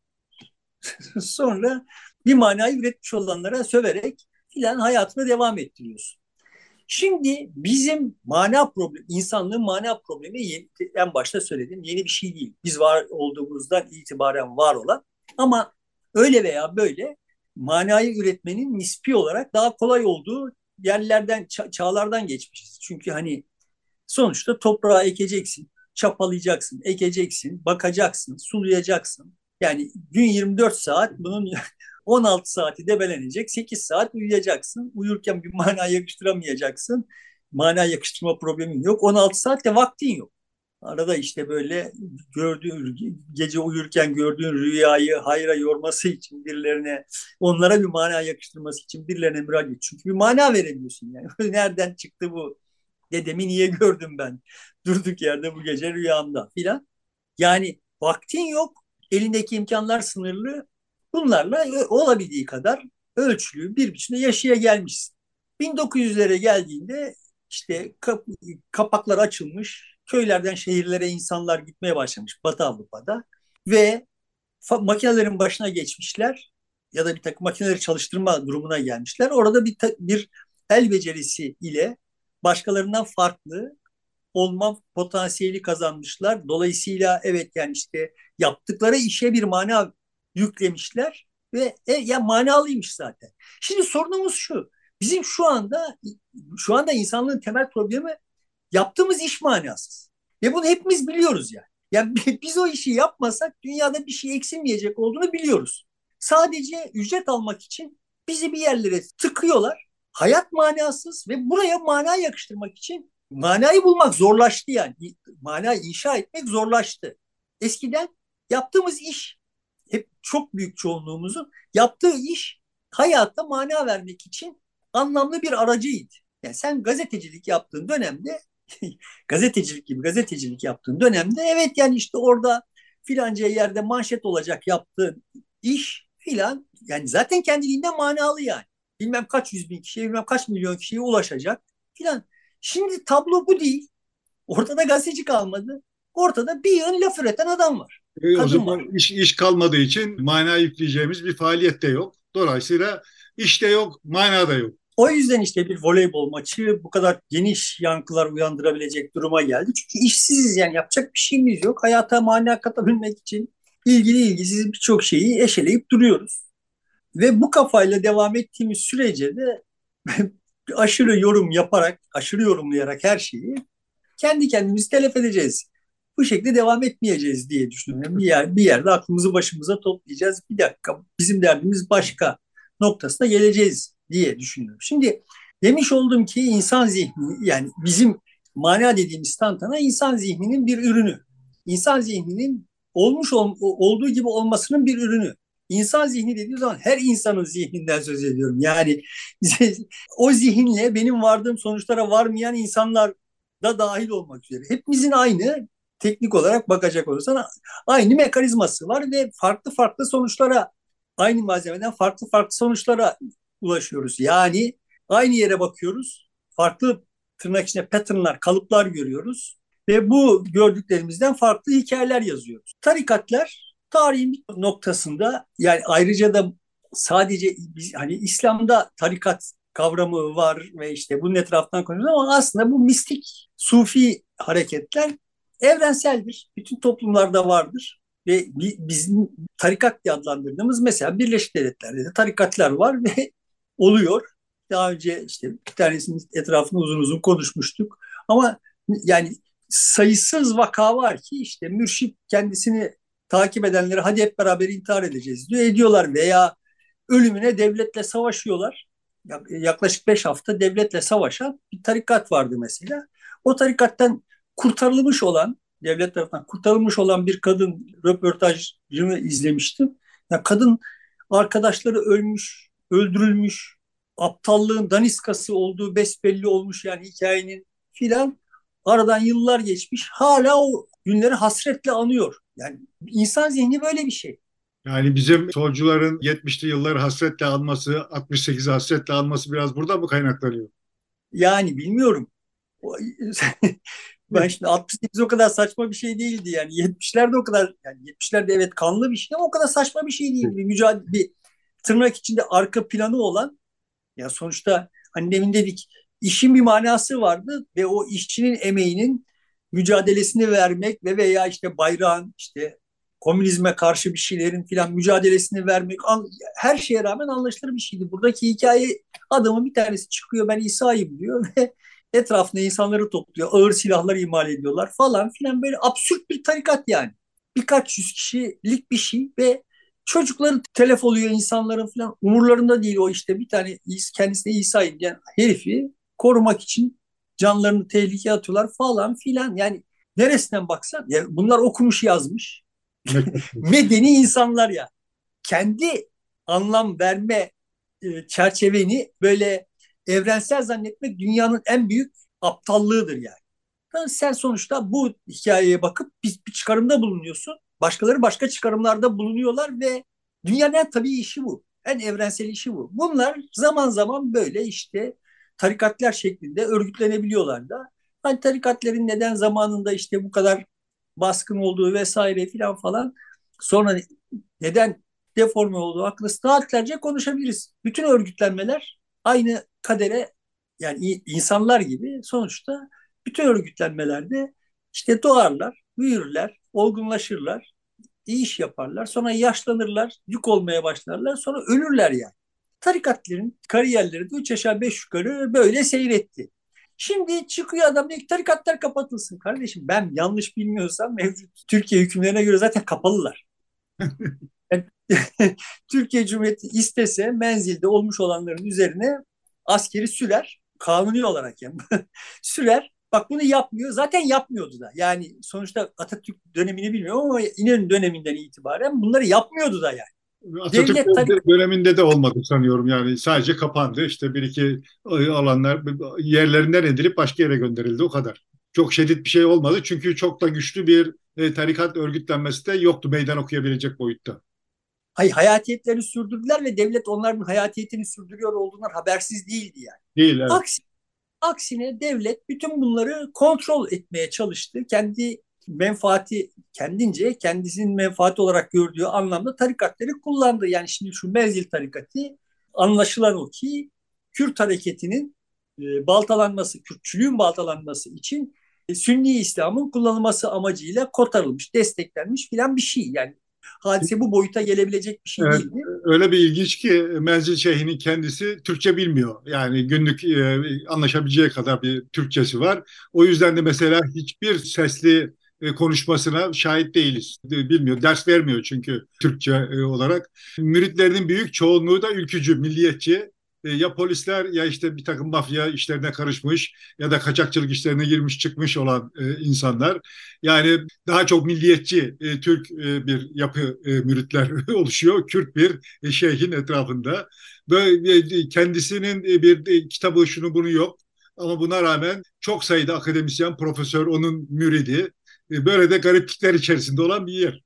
sonra bir manayı üretmiş olanlara söverek filan hayatını devam ettiriyorsun. Şimdi bizim mana problemi, insanlığın mana problemi yeni, en başta söyledim yeni bir şey değil. Biz var olduğumuzdan itibaren var olan ama öyle veya böyle manayı üretmenin nispi olarak daha kolay olduğu yerlerden, ça- çağlardan geçmişiz. Çünkü hani sonuçta toprağa ekeceksin, çapalayacaksın, ekeceksin, bakacaksın, sulayacaksın. Yani gün 24 saat bunun 16 saati debelenecek, 8 saat uyuyacaksın. Uyurken bir mana yakıştıramayacaksın. Mana yakıştırma problemin yok. 16 saat de vaktin yok. Arada işte böyle gördüğün gece uyurken gördüğün rüyayı hayra yorması için birilerine onlara bir mana yakıştırması için birilerine müracaat. Çünkü bir mana veremiyorsun yani. Nereden çıktı bu? Dedemi niye gördüm ben? Durduk yerde bu gece rüyamda filan. Yani vaktin yok. Elindeki imkanlar sınırlı. Bunlarla olabildiği kadar ölçülü bir biçimde yaşaya gelmişsin. 1900'lere geldiğinde işte kap kapaklar açılmış, köylerden şehirlere insanlar gitmeye başlamış Batı Avrupa'da ve makinelerin başına geçmişler ya da bir takım makineleri çalıştırma durumuna gelmişler. Orada bir, bir el becerisi ile başkalarından farklı olma potansiyeli kazanmışlar. Dolayısıyla evet yani işte yaptıkları işe bir mana yüklemişler ve e, ya manalıymış zaten. Şimdi sorunumuz şu. Bizim şu anda şu anda insanlığın temel problemi yaptığımız iş manasız. Ve bunu hepimiz biliyoruz yani. Yani biz o işi yapmasak dünyada bir şey eksilmeyecek olduğunu biliyoruz. Sadece ücret almak için bizi bir yerlere tıkıyorlar. Hayat manasız ve buraya mana yakıştırmak için manayı bulmak zorlaştı yani. Mana inşa etmek zorlaştı. Eskiden yaptığımız iş hep çok büyük çoğunluğumuzun yaptığı iş hayatta mana vermek için anlamlı bir aracıydı. Yani sen gazetecilik yaptığın dönemde gazetecilik gibi gazetecilik yaptığın dönemde evet yani işte orada filanca yerde manşet olacak yaptığın iş filan yani zaten kendiliğinden manalı yani. Bilmem kaç yüz bin kişiye bilmem kaç milyon kişiye ulaşacak filan. Şimdi tablo bu değil. Ortada gazeteci kalmadı. Ortada bir yığın laf üreten adam var. E, o zaman iş, iş kalmadığı için mana yükleyeceğimiz bir faaliyet de yok. Dolayısıyla iş de yok, mana da yok. O yüzden işte bir voleybol maçı bu kadar geniş yankılar uyandırabilecek duruma geldi. Çünkü işsiziz yani yapacak bir şeyimiz yok. Hayata mana katabilmek için ilgili ilgisiz birçok şeyi eşeleyip duruyoruz. Ve bu kafayla devam ettiğimiz sürece de aşırı yorum yaparak, aşırı yorumlayarak her şeyi kendi kendimizi telef edeceğiz. Bu şekilde devam etmeyeceğiz diye düşünüyorum. Bir, yer, bir yerde aklımızı başımıza toplayacağız. Bir dakika bizim derdimiz başka noktasına geleceğiz diye düşünüyorum. Şimdi demiş oldum ki insan zihni yani bizim mana dediğimiz tantana insan zihninin bir ürünü. İnsan zihninin olmuş ol, olduğu gibi olmasının bir ürünü. İnsan zihni dediği zaman her insanın zihninden söz ediyorum. Yani o zihinle benim vardığım sonuçlara varmayan insanlar da dahil olmak üzere. Hepimizin aynı teknik olarak bakacak olursan aynı mekanizması var ve farklı farklı sonuçlara aynı malzemeden farklı farklı sonuçlara ulaşıyoruz. Yani aynı yere bakıyoruz. Farklı tırnak içinde patternlar, kalıplar görüyoruz ve bu gördüklerimizden farklı hikayeler yazıyoruz. Tarikatlar tarihin bir noktasında yani ayrıca da sadece hani İslam'da tarikat kavramı var ve işte bunun etrafından konuşuyoruz ama aslında bu mistik, sufi hareketler evrenseldir. Bütün toplumlarda vardır Ve bizim tarikat diye adlandırdığımız mesela Birleşik Devletler'de de tarikatlar var ve oluyor. Daha önce işte bir tanesinin etrafında uzun uzun konuşmuştuk. Ama yani sayısız vaka var ki işte mürşit kendisini takip edenleri hadi hep beraber intihar edeceğiz diyor. Ediyorlar veya ölümüne devletle savaşıyorlar. Yaklaşık beş hafta devletle savaşan bir tarikat vardı mesela. O tarikattan kurtarılmış olan, devlet tarafından kurtarılmış olan bir kadın röportajını izlemiştim. Ya kadın arkadaşları ölmüş, öldürülmüş, aptallığın daniskası olduğu besbelli olmuş yani hikayenin filan. Aradan yıllar geçmiş. Hala o günleri hasretle anıyor. Yani insan zihni böyle bir şey. Yani bizim solcuların 70'li yılları hasretle alması, 68 hasretle alması biraz burada mı kaynaklanıyor? Yani bilmiyorum. ben şimdi 68 o kadar saçma bir şey değildi yani 70'lerde o kadar yani 70'lerde evet kanlı bir şey ama o kadar saçma bir şey değildi. Bir mücadele bir tırnak içinde arka planı olan ya sonuçta hani demin dedik işin bir manası vardı ve o işçinin emeğinin mücadelesini vermek ve veya işte bayrağın işte komünizme karşı bir şeylerin filan mücadelesini vermek her şeye rağmen anlaşılır bir şeydi. Buradaki hikaye adamın bir tanesi çıkıyor ben İsa'yım diyor ve etrafında insanları topluyor. Ağır silahlar imal ediyorlar falan filan böyle absürt bir tarikat yani. Birkaç yüz kişilik bir şey ve çocukları telef oluyor insanların filan umurlarında değil o işte bir tane kendisi de İsa'yım diyen herifi korumak için canlarını tehlikeye atıyorlar falan filan. Yani neresinden baksan ya bunlar okumuş yazmış. Medeni insanlar ya. Kendi anlam verme e, çerçeveni böyle evrensel zannetmek dünyanın en büyük aptallığıdır yani. yani. Sen sonuçta bu hikayeye bakıp bir, bir çıkarımda bulunuyorsun. Başkaları başka çıkarımlarda bulunuyorlar ve dünyanın en tabii işi bu. En evrensel işi bu. Bunlar zaman zaman böyle işte tarikatlar şeklinde örgütlenebiliyorlar da. Hani tarikatların neden zamanında işte bu kadar baskın olduğu vesaire filan falan sonra neden deforme olduğu hakkında saatlerce konuşabiliriz. Bütün örgütlenmeler aynı kadere yani insanlar gibi sonuçta bütün örgütlenmelerde işte doğarlar, büyürler, olgunlaşırlar, iyi iş yaparlar, sonra yaşlanırlar, yük olmaya başlarlar, sonra ölürler yani tarikatların kariyerleri de 3 aşağı 5 yukarı böyle seyretti. Şimdi çıkıyor adam diyor ki tarikatlar kapatılsın. Kardeşim ben yanlış bilmiyorsam mevcut Türkiye hükümlerine göre zaten kapalılar. Türkiye Cumhuriyeti istese menzilde olmuş olanların üzerine askeri sürer. Kanuni olarak yani sürer. Bak bunu yapmıyor. Zaten yapmıyordu da. Yani sonuçta Atatürk dönemini bilmiyorum ama İnönü döneminden itibaren bunları yapmıyordu da yani. Atatürk Devlet döneminde de olmadı sanıyorum yani sadece kapandı işte bir iki alanlar yerlerinden edilip başka yere gönderildi o kadar. Çok şiddet bir şey olmadı çünkü çok da güçlü bir e, tarikat örgütlenmesi de yoktu meydan okuyabilecek boyutta. Hayır hayatiyetlerini sürdürdüler ve devlet onların hayatiyetini sürdürüyor olduğundan habersiz değildi yani. Değil evet. Aksine, aksine devlet bütün bunları kontrol etmeye çalıştı. Kendi menfaati kendince kendisinin menfaati olarak gördüğü anlamda tarikatları kullandı. Yani şimdi şu mezil tarikatı anlaşılan o ki Kürt hareketinin e, baltalanması, Kürtçülüğün baltalanması için e, Sünni İslam'ın kullanılması amacıyla kotarılmış, desteklenmiş filan bir şey. Yani hadise bu boyuta gelebilecek bir şey evet, değil mi? Öyle bir ilginç ki Menzil Şeyh'inin kendisi Türkçe bilmiyor. Yani günlük e, anlaşabileceği kadar bir Türkçesi var. O yüzden de mesela hiçbir sesli e, konuşmasına şahit değiliz. Bilmiyor, ders vermiyor çünkü Türkçe e, olarak. Müritlerinin büyük çoğunluğu da ülkücü, milliyetçi. E, ya polisler ya işte bir takım mafya işlerine karışmış ya da kaçakçılık işlerine girmiş çıkmış olan insanlar. Yani daha çok milliyetçi Türk bir yapı müritler oluşuyor. Kürt bir şeyhin etrafında. Böyle kendisinin bir kitabı şunu bunu yok. Ama buna rağmen çok sayıda akademisyen, profesör, onun müridi, e, böyle de gariplikler içerisinde olan bir yer.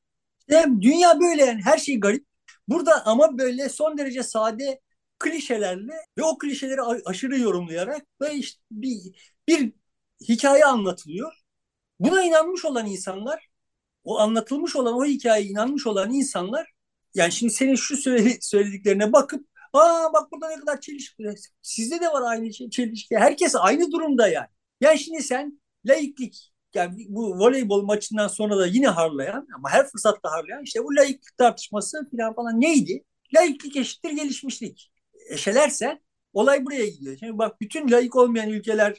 Dünya böyle yani her şey garip. Burada ama böyle son derece sade klişelerle ve o klişeleri aşırı yorumlayarak ve işte bir, bir hikaye anlatılıyor. Buna inanmış olan insanlar, o anlatılmış olan o hikayeye inanmış olan insanlar yani şimdi senin şu söylediklerine bakıp aa bak burada ne kadar çelişki. Sizde de var aynı çelişki. Herkes aynı durumda yani. Yani şimdi sen laiklik yani bu voleybol maçından sonra da yine harlayan ama her fırsatta harlayan işte bu laiklik tartışması falan falan neydi? Laiklik eşittir gelişmişlik. Eşelersen olay buraya gidiyor. Şimdi bak bütün laik olmayan ülkeler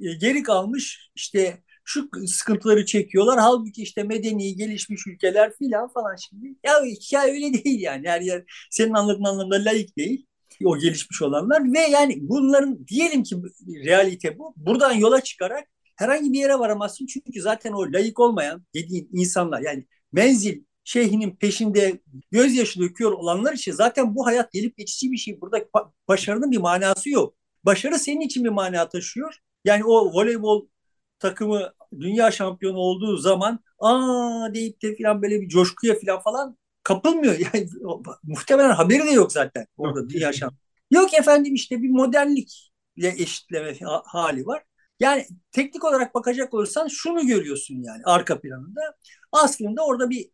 e, geri kalmış işte şu sıkıntıları çekiyorlar. Halbuki işte medeni gelişmiş ülkeler filan falan şimdi. Ya hikaye öyle değil yani. Her yer senin anladığın anlamda laik değil. O gelişmiş olanlar ve yani bunların diyelim ki realite bu. Buradan yola çıkarak herhangi bir yere varamazsın. Çünkü zaten o layık olmayan dediğin insanlar yani menzil şeyhinin peşinde gözyaşı döküyor olanlar için zaten bu hayat gelip geçici bir şey. Burada başarının bir manası yok. Başarı senin için bir mana taşıyor. Yani o voleybol takımı dünya şampiyonu olduğu zaman aa deyip de falan böyle bir coşkuya falan falan kapılmıyor. Yani muhtemelen haberi de yok zaten orada dünya şampiyonu. Yok efendim işte bir modernlikle eşitleme hali var. Yani teknik olarak bakacak olursan şunu görüyorsun yani arka planında. Aslında orada bir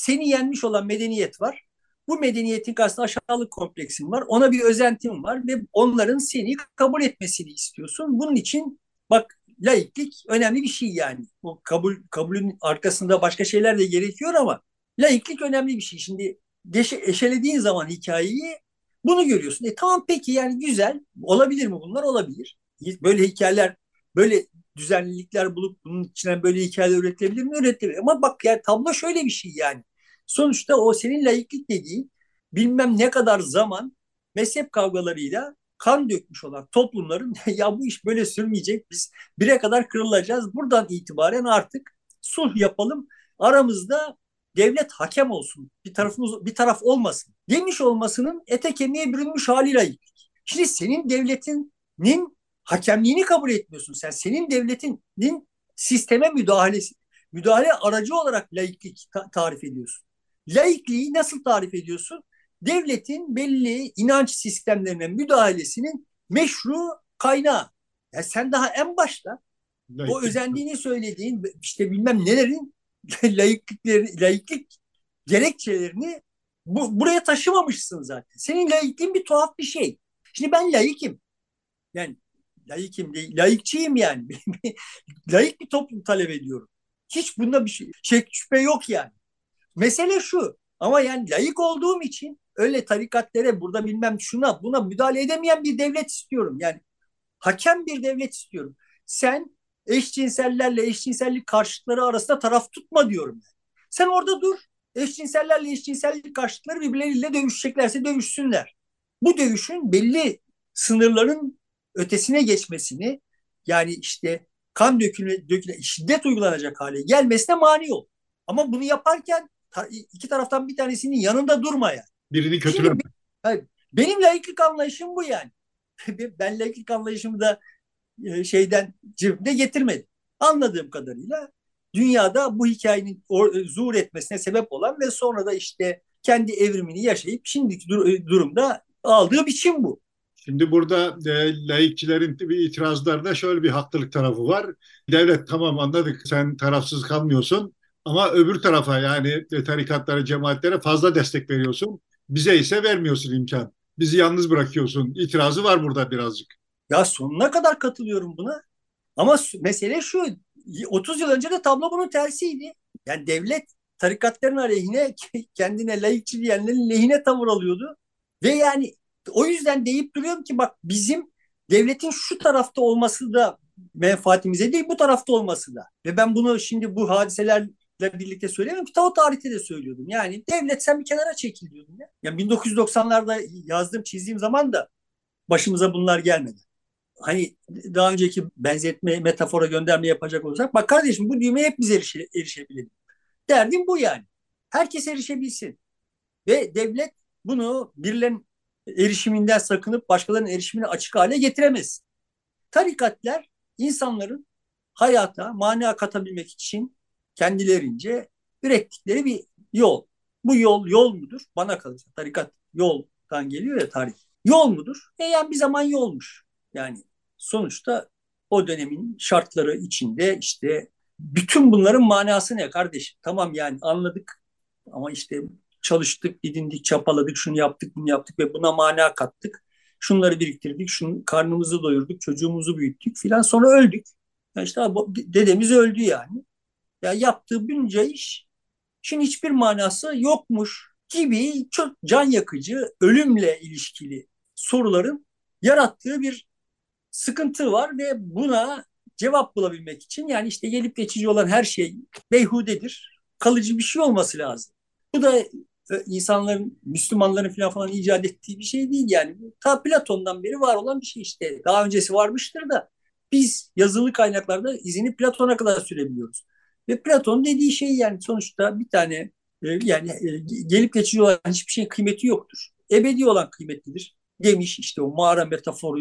seni yenmiş olan medeniyet var. Bu medeniyetin karşısında aşağılık kompleksin var. Ona bir özentin var ve onların seni kabul etmesini istiyorsun. Bunun için bak laiklik önemli bir şey yani. Bu kabul kabulün arkasında başka şeyler de gerekiyor ama laiklik önemli bir şey. Şimdi deşe, eşelediğin zaman hikayeyi bunu görüyorsun. E tamam peki yani güzel. Olabilir mi bunlar? Olabilir. Böyle hikayeler, böyle düzenlilikler bulup bunun içinden böyle hikayeler üretilebilir mi? Üretilebilir. Ama bak yani tablo şöyle bir şey yani. Sonuçta o senin laiklik dediğin bilmem ne kadar zaman mezhep kavgalarıyla kan dökmüş olan toplumların ya bu iş böyle sürmeyecek biz bire kadar kırılacağız. Buradan itibaren artık sulh yapalım. Aramızda devlet hakem olsun. Bir tarafımız bir taraf olmasın. Demiş olmasının ete kemiğe bürünmüş hali laiklik. Şimdi senin devletinin hakemliğini kabul etmiyorsun. Sen senin devletinin sisteme müdahalesi müdahale aracı olarak laiklik ta- tarif ediyorsun. Laikliği nasıl tarif ediyorsun? devletin belli inanç sistemlerine müdahalesinin meşru kaynağı. Yani sen daha en başta Layıklık. o özendiğini söylediğin işte bilmem nelerin layıklıkları, layıklık gerekçelerini bu, buraya taşımamışsın zaten. Senin layıklığın bir tuhaf bir şey. Şimdi ben layıkım. Yani layıkım değil, layıkçıyım yani. Layık bir toplum talep ediyorum. Hiç bunda bir şey, şey şüphe yok yani. Mesele şu. Ama yani layık olduğum için öyle tarikatlere burada bilmem şuna buna müdahale edemeyen bir devlet istiyorum. Yani hakem bir devlet istiyorum. Sen eşcinsellerle eşcinsellik karşıtları arasında taraf tutma diyorum. Yani. Sen orada dur. Eşcinsellerle eşcinsellik karşıtları birbirleriyle dövüşeceklerse dövüşsünler. Bu dövüşün belli sınırların ötesine geçmesini yani işte kan dökülme, döküle, şiddet uygulanacak hale gelmesine mani ol. Ama bunu yaparken iki taraftan bir tanesinin yanında durma yani. Birini kötüleme. Şimdi, benim laiklik anlayışım bu yani. ben laiklik anlayışımı da e, şeyden cebimde getirmedim. Anladığım kadarıyla dünyada bu hikayenin zuhur etmesine sebep olan ve sonra da işte kendi evrimini yaşayıp şimdiki dur- durumda aldığı biçim bu. Şimdi burada e, laikçilerin bir itirazlarında şöyle bir haklılık tarafı var. Devlet tamam anladık sen tarafsız kalmıyorsun ama öbür tarafa yani tarikatlara, cemaatlere fazla destek veriyorsun. Bize ise vermiyorsun imkan. Bizi yalnız bırakıyorsun. İtirazı var burada birazcık. Ya sonuna kadar katılıyorum buna. Ama mesele şu. 30 yıl önce de tablo bunun tersiydi. Yani devlet tarikatların aleyhine kendine layıkçı diyenlerin lehine tavır alıyordu. Ve yani o yüzden deyip duruyorum ki bak bizim devletin şu tarafta olması da menfaatimize değil bu tarafta olması da. Ve ben bunu şimdi bu hadiseler birlikte söylemiyorum ki o tarihte de söylüyordum. Yani devlet sen bir kenara çekil diyordum ya. Yani 1990'larda yazdığım çizdiğim zaman da başımıza bunlar gelmedi. Hani daha önceki benzetme, metafora gönderme yapacak olursak bak kardeşim bu düğmeye hep biz erişe, erişebilelim. Derdim bu yani. Herkes erişebilsin. Ve devlet bunu birilerinin erişiminden sakınıp başkalarının erişimine açık hale getiremez. Tarikatlar insanların hayata mana katabilmek için kendilerince ürettikleri bir yol. Bu yol yol mudur? Bana kalırsa tarikat yoldan geliyor ya tarih. Yol mudur? E yani bir zaman yolmuş. Yani sonuçta o dönemin şartları içinde işte bütün bunların manası ne kardeşim? Tamam yani anladık ama işte çalıştık, didindik, çapaladık, şunu yaptık, bunu yaptık ve buna mana kattık. Şunları biriktirdik, şunu karnımızı doyurduk, çocuğumuzu büyüttük filan sonra öldük. Yani işte dedemiz öldü yani. Ya yaptığı bunca iş şimdi hiçbir manası yokmuş gibi çok can yakıcı, ölümle ilişkili soruların yarattığı bir sıkıntı var ve buna cevap bulabilmek için yani işte gelip geçici olan her şey beyhudedir. Kalıcı bir şey olması lazım. Bu da e, insanların, Müslümanların falan falan icat ettiği bir şey değil yani. Ta Platon'dan beri var olan bir şey işte. Daha öncesi varmıştır da biz yazılı kaynaklarda izini Platon'a kadar sürebiliyoruz. Ve Platon dediği şey yani sonuçta bir tane e, yani e, gelip geçici olan hiçbir şeyin kıymeti yoktur. Ebedi olan kıymetlidir demiş işte o mağara metaforu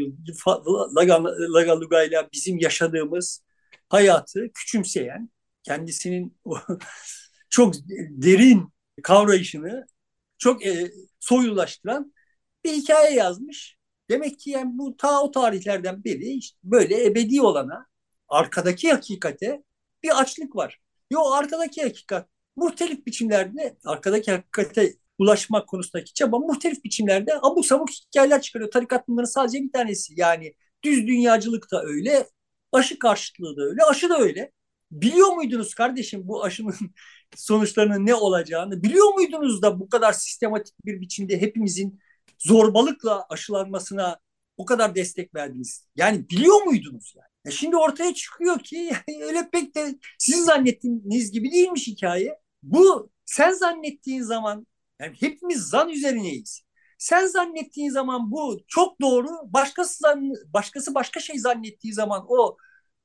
Laga ile bizim yaşadığımız hayatı küçümseyen kendisinin çok derin kavrayışını çok e, soyulaştıran bir hikaye yazmış. Demek ki yani bu ta o tarihlerden beri işte böyle ebedi olana, arkadaki hakikate bir açlık var. Yo arkadaki hakikat muhtelif biçimlerde arkadaki hakikate ulaşmak konusundaki çaba muhtelif biçimlerde abuk sabuk hikayeler çıkarıyor. Tarikat bunların sadece bir tanesi. Yani düz dünyacılık da öyle, aşı karşıtlığı da öyle, aşı da öyle. Biliyor muydunuz kardeşim bu aşının sonuçlarının ne olacağını? Biliyor muydunuz da bu kadar sistematik bir biçimde hepimizin zorbalıkla aşılanmasına o kadar destek verdiniz? Yani biliyor muydunuz yani? E şimdi ortaya çıkıyor ki öyle pek de sizin zannettiğiniz gibi değilmiş hikaye. Bu sen zannettiğin zaman yani hepimiz zan üzerineyiz. Sen zannettiğin zaman bu çok doğru. Başkası zan, başkası başka şey zannettiği zaman o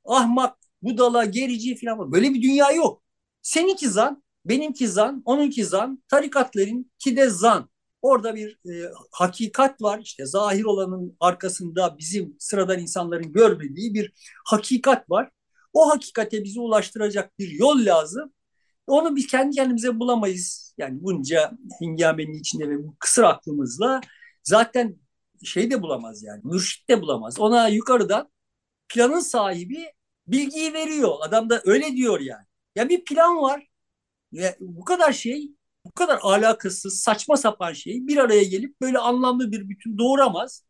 ahmak, budala, gerici falan böyle bir dünya yok. Seninki zan, benimki zan, onunki zan, tarikatların ki de zan. Orada bir e, hakikat var. İşte zahir olanın arkasında bizim sıradan insanların görmediği bir hakikat var. O hakikate bizi ulaştıracak bir yol lazım. Onu biz kendi kendimize bulamayız. Yani bunca hingamenin içinde ve bu kısır aklımızla zaten şey de bulamaz yani. Mürşit de bulamaz. Ona yukarıdan planın sahibi bilgiyi veriyor. Adam da öyle diyor yani. Ya bir plan var. Ve bu kadar şey, bu kadar alakasız, saçma sapan şey bir araya gelip böyle anlamlı bir bütün doğuramaz.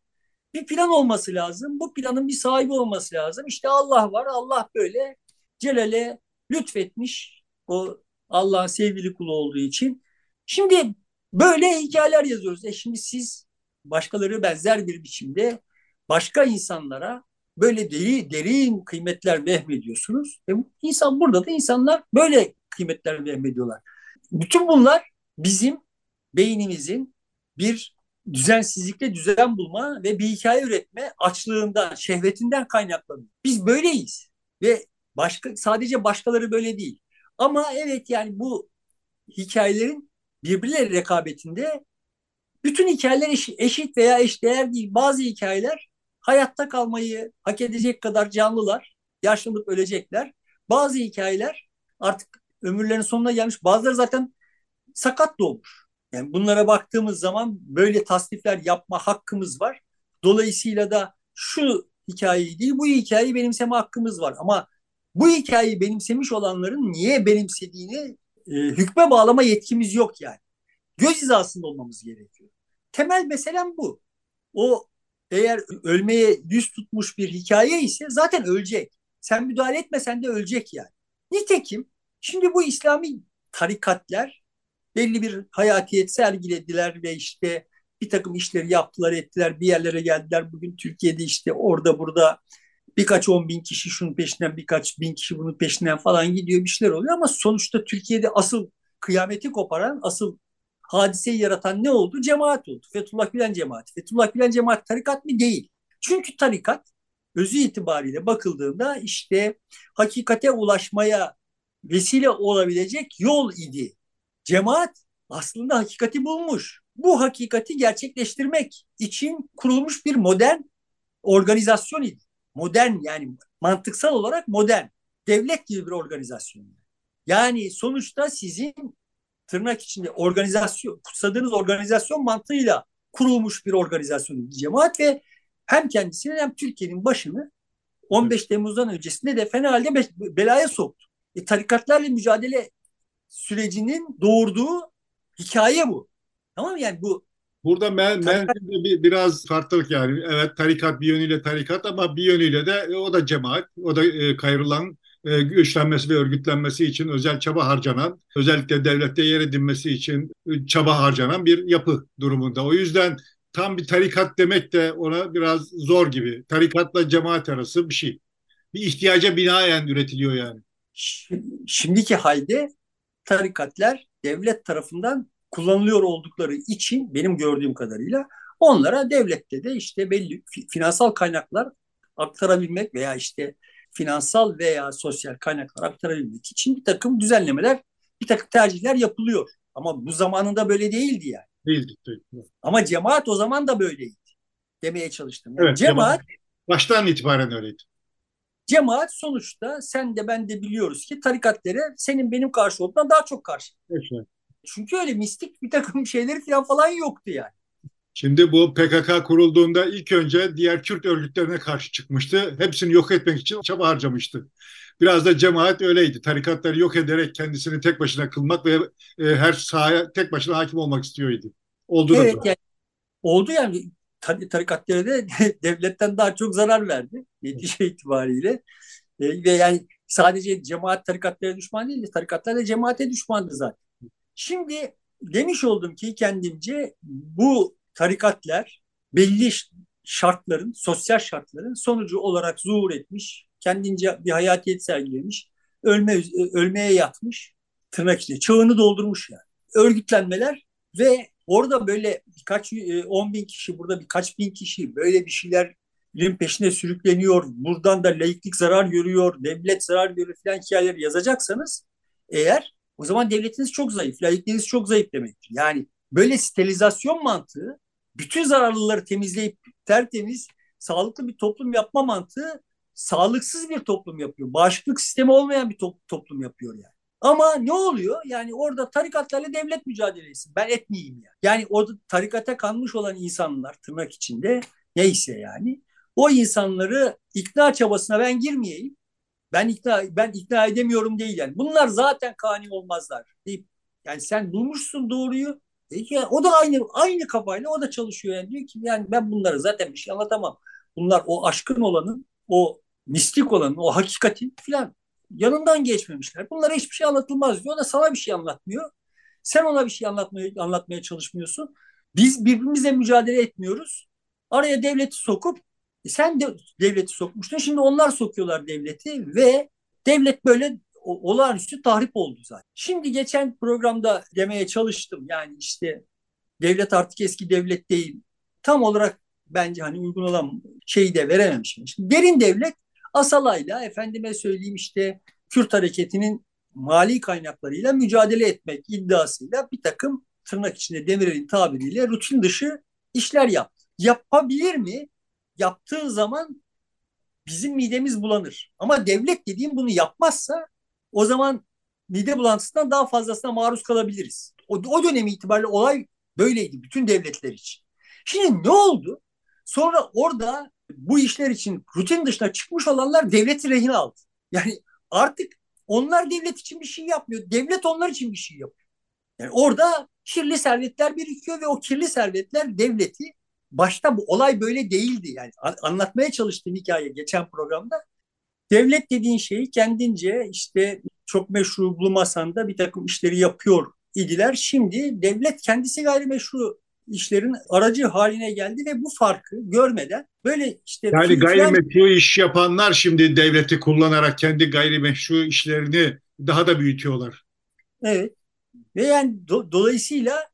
Bir plan olması lazım. Bu planın bir sahibi olması lazım. İşte Allah var. Allah böyle Celal'e lütfetmiş. O Allah'ın sevgili kulu olduğu için. Şimdi böyle hikayeler yazıyoruz. E şimdi siz başkaları benzer bir biçimde başka insanlara böyle deri, derin kıymetler vehmediyorsunuz. E insan burada da insanlar böyle kıymetler vehmediyorlar. Bütün bunlar bizim beynimizin bir düzensizlikte düzen bulma ve bir hikaye üretme açlığından, şehvetinden kaynaklanıyor. Biz böyleyiz ve başka sadece başkaları böyle değil. Ama evet yani bu hikayelerin birbirleri rekabetinde bütün hikayeler eşit veya eşdeğer değil. Bazı hikayeler hayatta kalmayı hak edecek kadar canlılar, yaşlanıp ölecekler. Bazı hikayeler artık ömürlerinin sonuna gelmiş. Bazıları zaten sakat doğmuş. Yani bunlara baktığımız zaman böyle tasnifler yapma hakkımız var. Dolayısıyla da şu hikayeyi değil bu hikayeyi benimseme hakkımız var. Ama bu hikayeyi benimsemiş olanların niye benimsediğini e, hükme bağlama yetkimiz yok yani. Göz hizasında olmamız gerekiyor. Temel meselem bu. O eğer ölmeye yüz tutmuş bir hikaye ise zaten ölecek. Sen müdahale etmesen de ölecek yani. Nitekim şimdi bu İslami tarikatlar belli bir hayatiyet sergilediler ve işte bir takım işleri yaptılar ettiler bir yerlere geldiler. Bugün Türkiye'de işte orada burada birkaç on bin kişi şunun peşinden birkaç bin kişi bunun peşinden falan gidiyor bir şeyler oluyor ama sonuçta Türkiye'de asıl kıyameti koparan asıl hadiseyi yaratan ne oldu? Cemaat oldu. Fethullah Gülen cemaati. Fethullah Gülen cemaat tarikat mı? Değil. Çünkü tarikat özü itibariyle bakıldığında işte hakikate ulaşmaya vesile olabilecek yol idi. Cemaat aslında hakikati bulmuş. Bu hakikati gerçekleştirmek için kurulmuş bir modern organizasyon idi modern yani mantıksal olarak modern. Devlet gibi bir organizasyon. Yani sonuçta sizin tırnak içinde organizasyon, kutsadığınız organizasyon mantığıyla kurulmuş bir organizasyon cemaat ve hem kendisini hem Türkiye'nin başını 15 Temmuz'dan öncesinde de fena halde belaya soktu. E, tarikatlarla mücadele sürecinin doğurduğu hikaye bu. Tamam mı? Yani bu Burada men, menzilde bir, biraz farklılık yani. Evet tarikat bir yönüyle tarikat ama bir yönüyle de o da cemaat. O da e, kayrılan e, güçlenmesi ve örgütlenmesi için özel çaba harcanan, özellikle devlette yer edinmesi için e, çaba harcanan bir yapı durumunda. O yüzden tam bir tarikat demek de ona biraz zor gibi. Tarikatla cemaat arası bir şey. Bir ihtiyaca binaen üretiliyor yani. Şimdiki halde tarikatlar devlet tarafından kullanılıyor oldukları için benim gördüğüm kadarıyla onlara devlette de işte belli finansal kaynaklar aktarabilmek veya işte finansal veya sosyal kaynaklar aktarabilmek için bir takım düzenlemeler, bir takım tercihler yapılıyor. Ama bu zamanında böyle değildi yani. Değildi. Ama cemaat o zaman da böyleydi demeye çalıştım. Yani evet, cemaat baştan itibaren öyleydi. Cemaat sonuçta sen de ben de biliyoruz ki tarikatlere senin benim karşı olduğundan daha çok karşı. Evet. Çünkü öyle mistik bir takım şeyleri falan yoktu yani. Şimdi bu PKK kurulduğunda ilk önce diğer Kürt örgütlerine karşı çıkmıştı. Hepsini yok etmek için çaba harcamıştı. Biraz da cemaat öyleydi. Tarikatları yok ederek kendisini tek başına kılmak ve e, her sahaya tek başına hakim olmak istiyordu. Oldu evet, da. Yani, oldu yani tarikatlara da devletten daha çok zarar verdi netice itibariyle. E, ve yani sadece cemaat tarikatlara düşman değildi. Tarikatlar da cemaate düşmandı zaten. Şimdi demiş oldum ki kendimce bu tarikatlar belli şartların, sosyal şartların sonucu olarak zuhur etmiş, kendince bir hayatiyet sergilemiş, ölme, ölmeye yatmış, tırnak içinde çağını doldurmuş yani. Örgütlenmeler ve orada böyle birkaç e, on bin kişi, burada birkaç bin kişi böyle bir şeylerin peşine sürükleniyor. Buradan da laiklik zarar görüyor, devlet zarar görüyor falan hikayeleri yazacaksanız eğer o zaman devletiniz çok zayıf, laikliğiniz çok zayıf demektir. Yani böyle sterilizasyon mantığı bütün zararlıları temizleyip tertemiz, sağlıklı bir toplum yapma mantığı sağlıksız bir toplum yapıyor. Bağışıklık sistemi olmayan bir to- toplum yapıyor yani. Ama ne oluyor? Yani orada tarikatlarla devlet mücadelesi. Ben etmeyeyim ya. Yani orada tarikata kanmış olan insanlar tırnak içinde neyse yani. O insanları ikna çabasına ben girmeyeyim. Ben ikna ben ikna edemiyorum değil yani. Bunlar zaten kani olmazlar deyip yani sen bulmuşsun doğruyu yani o da aynı aynı kafayla o da çalışıyor yani diyor ki yani ben bunları zaten bir şey anlatamam. Bunlar o aşkın olanın, o mistik olanın, o hakikatin filan yanından geçmemişler. Bunlara hiçbir şey anlatılmaz diyor. O da sana bir şey anlatmıyor. Sen ona bir şey anlatmaya, anlatmaya çalışmıyorsun. Biz birbirimizle mücadele etmiyoruz. Araya devleti sokup e sen de devleti sokmuştun. Şimdi onlar sokuyorlar devleti ve devlet böyle olağanüstü tahrip oldu zaten. Şimdi geçen programda demeye çalıştım. Yani işte devlet artık eski devlet değil. Tam olarak bence hani uygun olan şeyi de verememişim. Şimdi derin devlet asalayla efendime söyleyeyim işte Kürt hareketinin mali kaynaklarıyla mücadele etmek iddiasıyla bir takım tırnak içinde Demirel'in tabiriyle rutin dışı işler yaptı. Yapabilir mi? Yaptığı zaman bizim midemiz bulanır. Ama devlet dediğim bunu yapmazsa o zaman mide bulantısından daha fazlasına maruz kalabiliriz. O, o dönem itibariyle olay böyleydi bütün devletler için. Şimdi ne oldu? Sonra orada bu işler için rutin dışına çıkmış olanlar devleti rehin aldı. Yani artık onlar devlet için bir şey yapmıyor. Devlet onlar için bir şey yapıyor. Yani orada kirli servetler birikiyor ve o kirli servetler devleti başta bu olay böyle değildi. Yani anlatmaya çalıştığım hikaye geçen programda Devlet dediğin şeyi kendince işte çok meşru bulmasan da bir takım işleri yapıyor idiler. Şimdi devlet kendisi gayrimeşru işlerin aracı haline geldi ve bu farkı görmeden böyle işte... Yani gayrimeşru iş yapanlar şimdi devleti kullanarak kendi gayrimeşru işlerini daha da büyütüyorlar. Evet. Ve yani do- dolayısıyla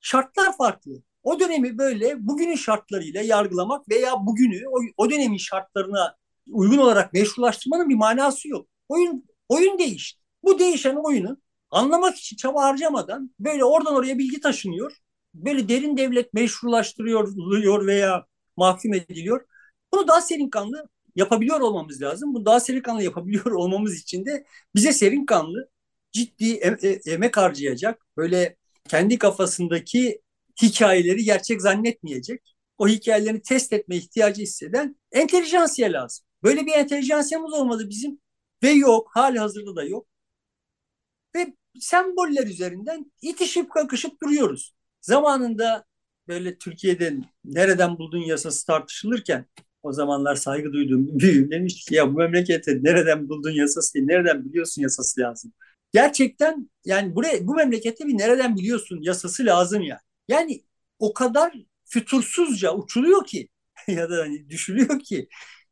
şartlar farklı. O dönemi böyle bugünün şartlarıyla yargılamak veya bugünü o, o dönemin şartlarına uygun olarak meşrulaştırmanın bir manası yok. Oyun oyun değişti. Bu değişen oyunu anlamak için çaba harcamadan böyle oradan oraya bilgi taşınıyor. Böyle derin devlet meşrulaştırıyor veya mahkum ediliyor. Bunu daha serin kanlı yapabiliyor olmamız lazım. Bu daha serin kanlı yapabiliyor olmamız için de bize serin kanlı ciddi e, emek harcayacak böyle kendi kafasındaki hikayeleri gerçek zannetmeyecek. O hikayelerini test etme ihtiyacı hisseden entelijansiye lazım. Böyle bir entelijansiyamız olmadı bizim ve yok, hali hazırda da yok. Ve semboller üzerinden itişip kakışıp duruyoruz. Zamanında böyle Türkiye'de nereden buldun yasası tartışılırken o zamanlar saygı duyduğum büyüğüm demişti ki ya bu memlekette nereden buldun yasası değil, nereden biliyorsun yasası lazım. Gerçekten yani buraya, bu memlekette bir nereden biliyorsun yasası lazım ya. Yani o kadar fütursuzca uçuluyor ki ya da hani düşülüyor ki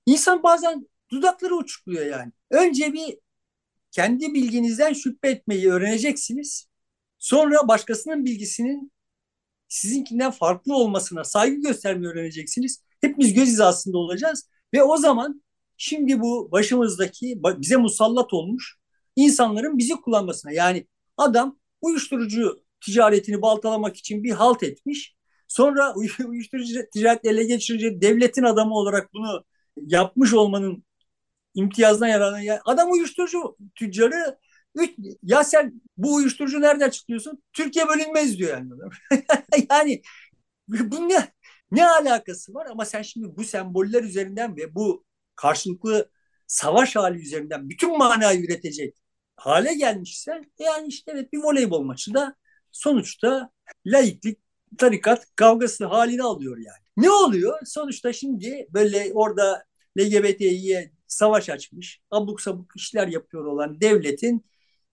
insan bazen dudakları uçukluyor yani. Önce bir kendi bilginizden şüphe etmeyi öğreneceksiniz. Sonra başkasının bilgisinin sizinkinden farklı olmasına saygı göstermeyi öğreneceksiniz. Hepimiz göz hizasında olacağız ve o zaman şimdi bu başımızdaki bize musallat olmuş insanların bizi kullanmasına yani adam uyuşturucu ticaretini baltalamak için bir halt etmiş. Sonra uyuşturucu ticaret ele geçirince devletin adamı olarak bunu yapmış olmanın imtiyazdan yararlanan yani adam uyuşturucu tüccarı ya sen bu uyuşturucu nereden çıkıyorsun? Türkiye bölünmez diyor yani. yani bu ne, ne alakası var? Ama sen şimdi bu semboller üzerinden ve bu karşılıklı savaş hali üzerinden bütün manayı üretecek hale gelmişsen yani işte evet bir voleybol maçı da sonuçta laiklik, tarikat kavgası halini alıyor yani. Ne oluyor? Sonuçta şimdi böyle orada LGBT'ye savaş açmış, abuk sabuk işler yapıyor olan devletin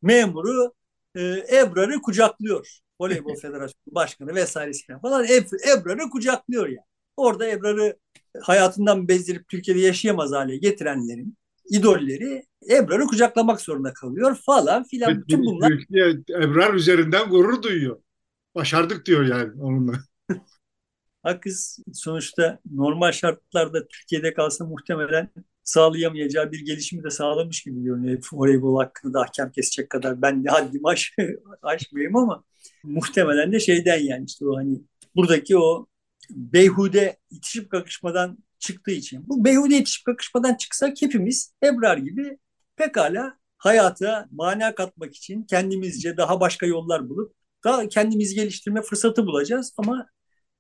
memuru e, Ebrar'ı kucaklıyor. Voleybol Federasyonu Başkanı vesairesiyle falan Ebrar'ı kucaklıyor yani. Orada Ebrar'ı hayatından bezdirip Türkiye'de yaşayamaz hale getirenlerin idolleri Ebrar'ı kucaklamak zorunda kalıyor falan filan. Bütün bunlar. Türkiye Ebrar üzerinden gurur duyuyor. Başardık diyor yani onunla. Hakız sonuçta normal şartlarda Türkiye'de kalsa muhtemelen sağlayamayacağı bir gelişimi de sağlamış gibi görünüyor. Voleybol hakkında hakem kesecek kadar ben de haddim aş, aşmayayım ama muhtemelen de şeyden yani işte o hani buradaki o beyhude itişip kakışmadan çıktığı için. Bu beyhude itişip kakışmadan çıksak hepimiz Ebrar gibi pekala hayata mana katmak için kendimizce daha başka yollar bulup daha kendimizi geliştirme fırsatı bulacağız ama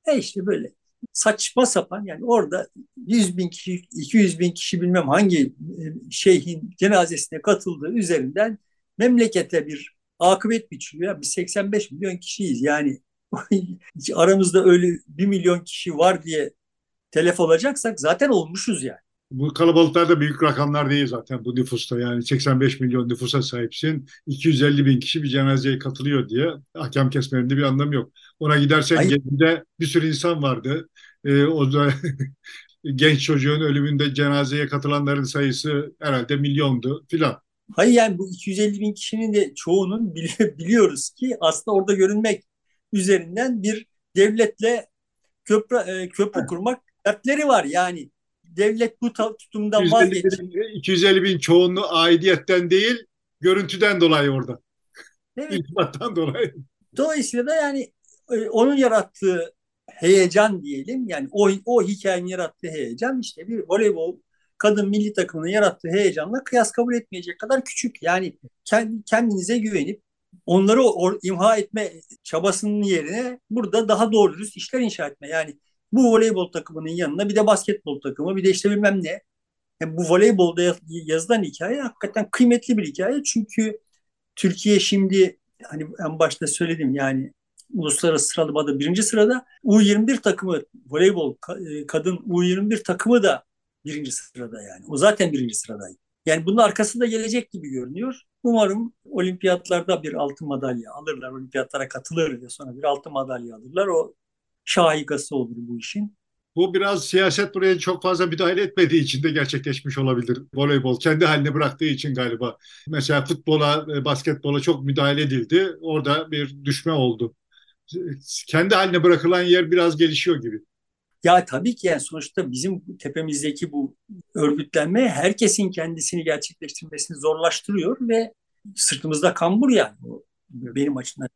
e işte böyle saçma sapan yani orada 100 bin kişi, 200 bin kişi bilmem hangi e, şeyhin cenazesine katıldığı üzerinden memlekete bir akıbet biçiliyor. Biz 85 milyon kişiyiz yani aramızda öyle 1 milyon kişi var diye telef olacaksak zaten olmuşuz yani. Bu kalabalıklar da büyük rakamlar değil zaten bu nüfusta yani 85 milyon nüfusa sahipsin 250 bin kişi bir cenazeye katılıyor diye hakem kesmenin bir anlamı yok. Ona gidersen Gezi'de bir sürü insan vardı. Ee, o da genç çocuğun ölümünde cenazeye katılanların sayısı herhalde milyondu filan. Hayır yani bu 250 bin kişinin de çoğunun biliyoruz ki aslında orada görünmek üzerinden bir devletle köprü, e, köprü kurmak dertleri var. Yani devlet bu tutumdan vazgeçti. 250 bin çoğunluğu aidiyetten değil, görüntüden dolayı orada. Evet. İltifattan dolayı. Dolayısıyla da yani e, onun yarattığı heyecan diyelim yani o, o hikayenin yarattığı heyecan işte bir voleybol kadın milli takımının yarattığı heyecanla kıyas kabul etmeyecek kadar küçük. Yani kendinize güvenip onları or, imha etme çabasının yerine burada daha doğru dürüst işler inşa etme. Yani bu voleybol takımının yanına bir de basketbol takımı bir de işte bilmem ne. Yani bu voleybolda yazılan hikaye hakikaten kıymetli bir hikaye. Çünkü Türkiye şimdi hani en başta söyledim yani uluslararası sıralamada birinci sırada. U21 takımı voleybol e, kadın U21 takımı da birinci sırada yani. O zaten birinci sıradaydı. Yani bunun arkasında gelecek gibi görünüyor. Umarım olimpiyatlarda bir altın madalya alırlar. Olimpiyatlara katılır ve sonra bir altın madalya alırlar. O şahikası olur bu işin. Bu biraz siyaset buraya çok fazla müdahale etmediği için de gerçekleşmiş olabilir. Voleybol kendi haline bıraktığı için galiba. Mesela futbola, e, basketbola çok müdahale edildi. Orada bir düşme oldu. Kendi haline bırakılan yer biraz gelişiyor gibi. Ya tabii ki yani sonuçta bizim tepemizdeki bu örgütlenme herkesin kendisini gerçekleştirmesini zorlaştırıyor ve sırtımızda kambur yani. benim açımdan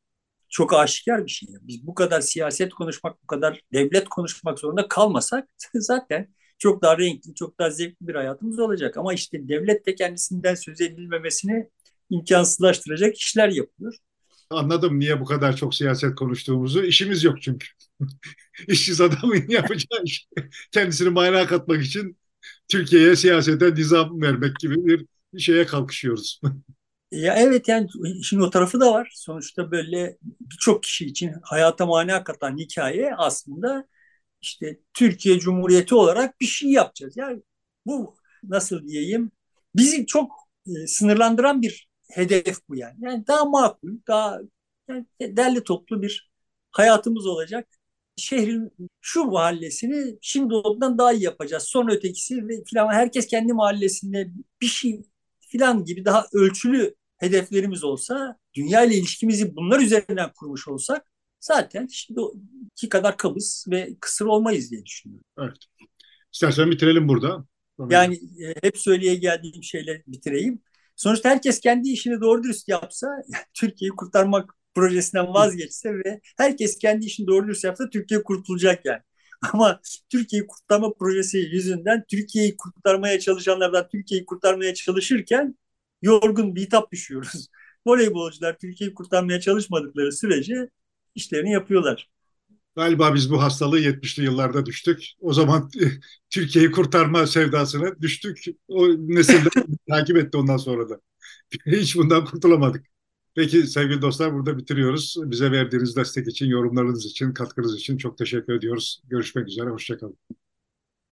çok aşikar bir şey. Biz bu kadar siyaset konuşmak, bu kadar devlet konuşmak zorunda kalmasak zaten çok daha renkli, çok daha zevkli bir hayatımız olacak. Ama işte devlet de kendisinden söz edilmemesini imkansızlaştıracak işler yapıyor. Anladım niye bu kadar çok siyaset konuştuğumuzu. İşimiz yok çünkü. İşsiz adamın yapacağı iş. Kendisini mana katmak için Türkiye'ye siyasete nizam vermek gibi bir şeye kalkışıyoruz. Ya evet yani işin o tarafı da var. Sonuçta böyle birçok kişi için hayata mana katan hikaye aslında işte Türkiye Cumhuriyeti olarak bir şey yapacağız. Yani bu nasıl diyeyim bizi çok e, sınırlandıran bir hedef bu yani. Yani daha makul, daha yani derli toplu bir hayatımız olacak. Şehrin şu mahallesini şimdi olduğundan daha iyi yapacağız. Sonra ötekisi ve filan herkes kendi mahallesinde bir şey filan gibi daha ölçülü hedeflerimiz olsa, dünya ile ilişkimizi bunlar üzerinden kurmuş olsak zaten şimdi iki kadar kabız ve kısır olmayız diye düşünüyorum. Evet. İstersen bitirelim burada. Yani e, hep söyleye geldiğim şeyle bitireyim. Sonuçta herkes kendi işini doğru dürüst yapsa, Türkiye'yi kurtarmak projesinden vazgeçse ve herkes kendi işini doğru dürüst yapsa Türkiye kurtulacak yani. Ama Türkiye'yi kurtarma projesi yüzünden Türkiye'yi kurtarmaya çalışanlardan Türkiye'yi kurtarmaya çalışırken yorgun bir hitap düşüyoruz. Voleybolcular Türkiye'yi kurtarmaya çalışmadıkları sürece işlerini yapıyorlar. Galiba biz bu hastalığı 70'li yıllarda düştük. O zaman Türkiye'yi kurtarma sevdasına düştük. O nesilde takip etti ondan sonra da. Hiç bundan kurtulamadık. Peki sevgili dostlar burada bitiriyoruz. Bize verdiğiniz destek için, yorumlarınız için, katkınız için çok teşekkür ediyoruz. Görüşmek üzere, hoşçakalın.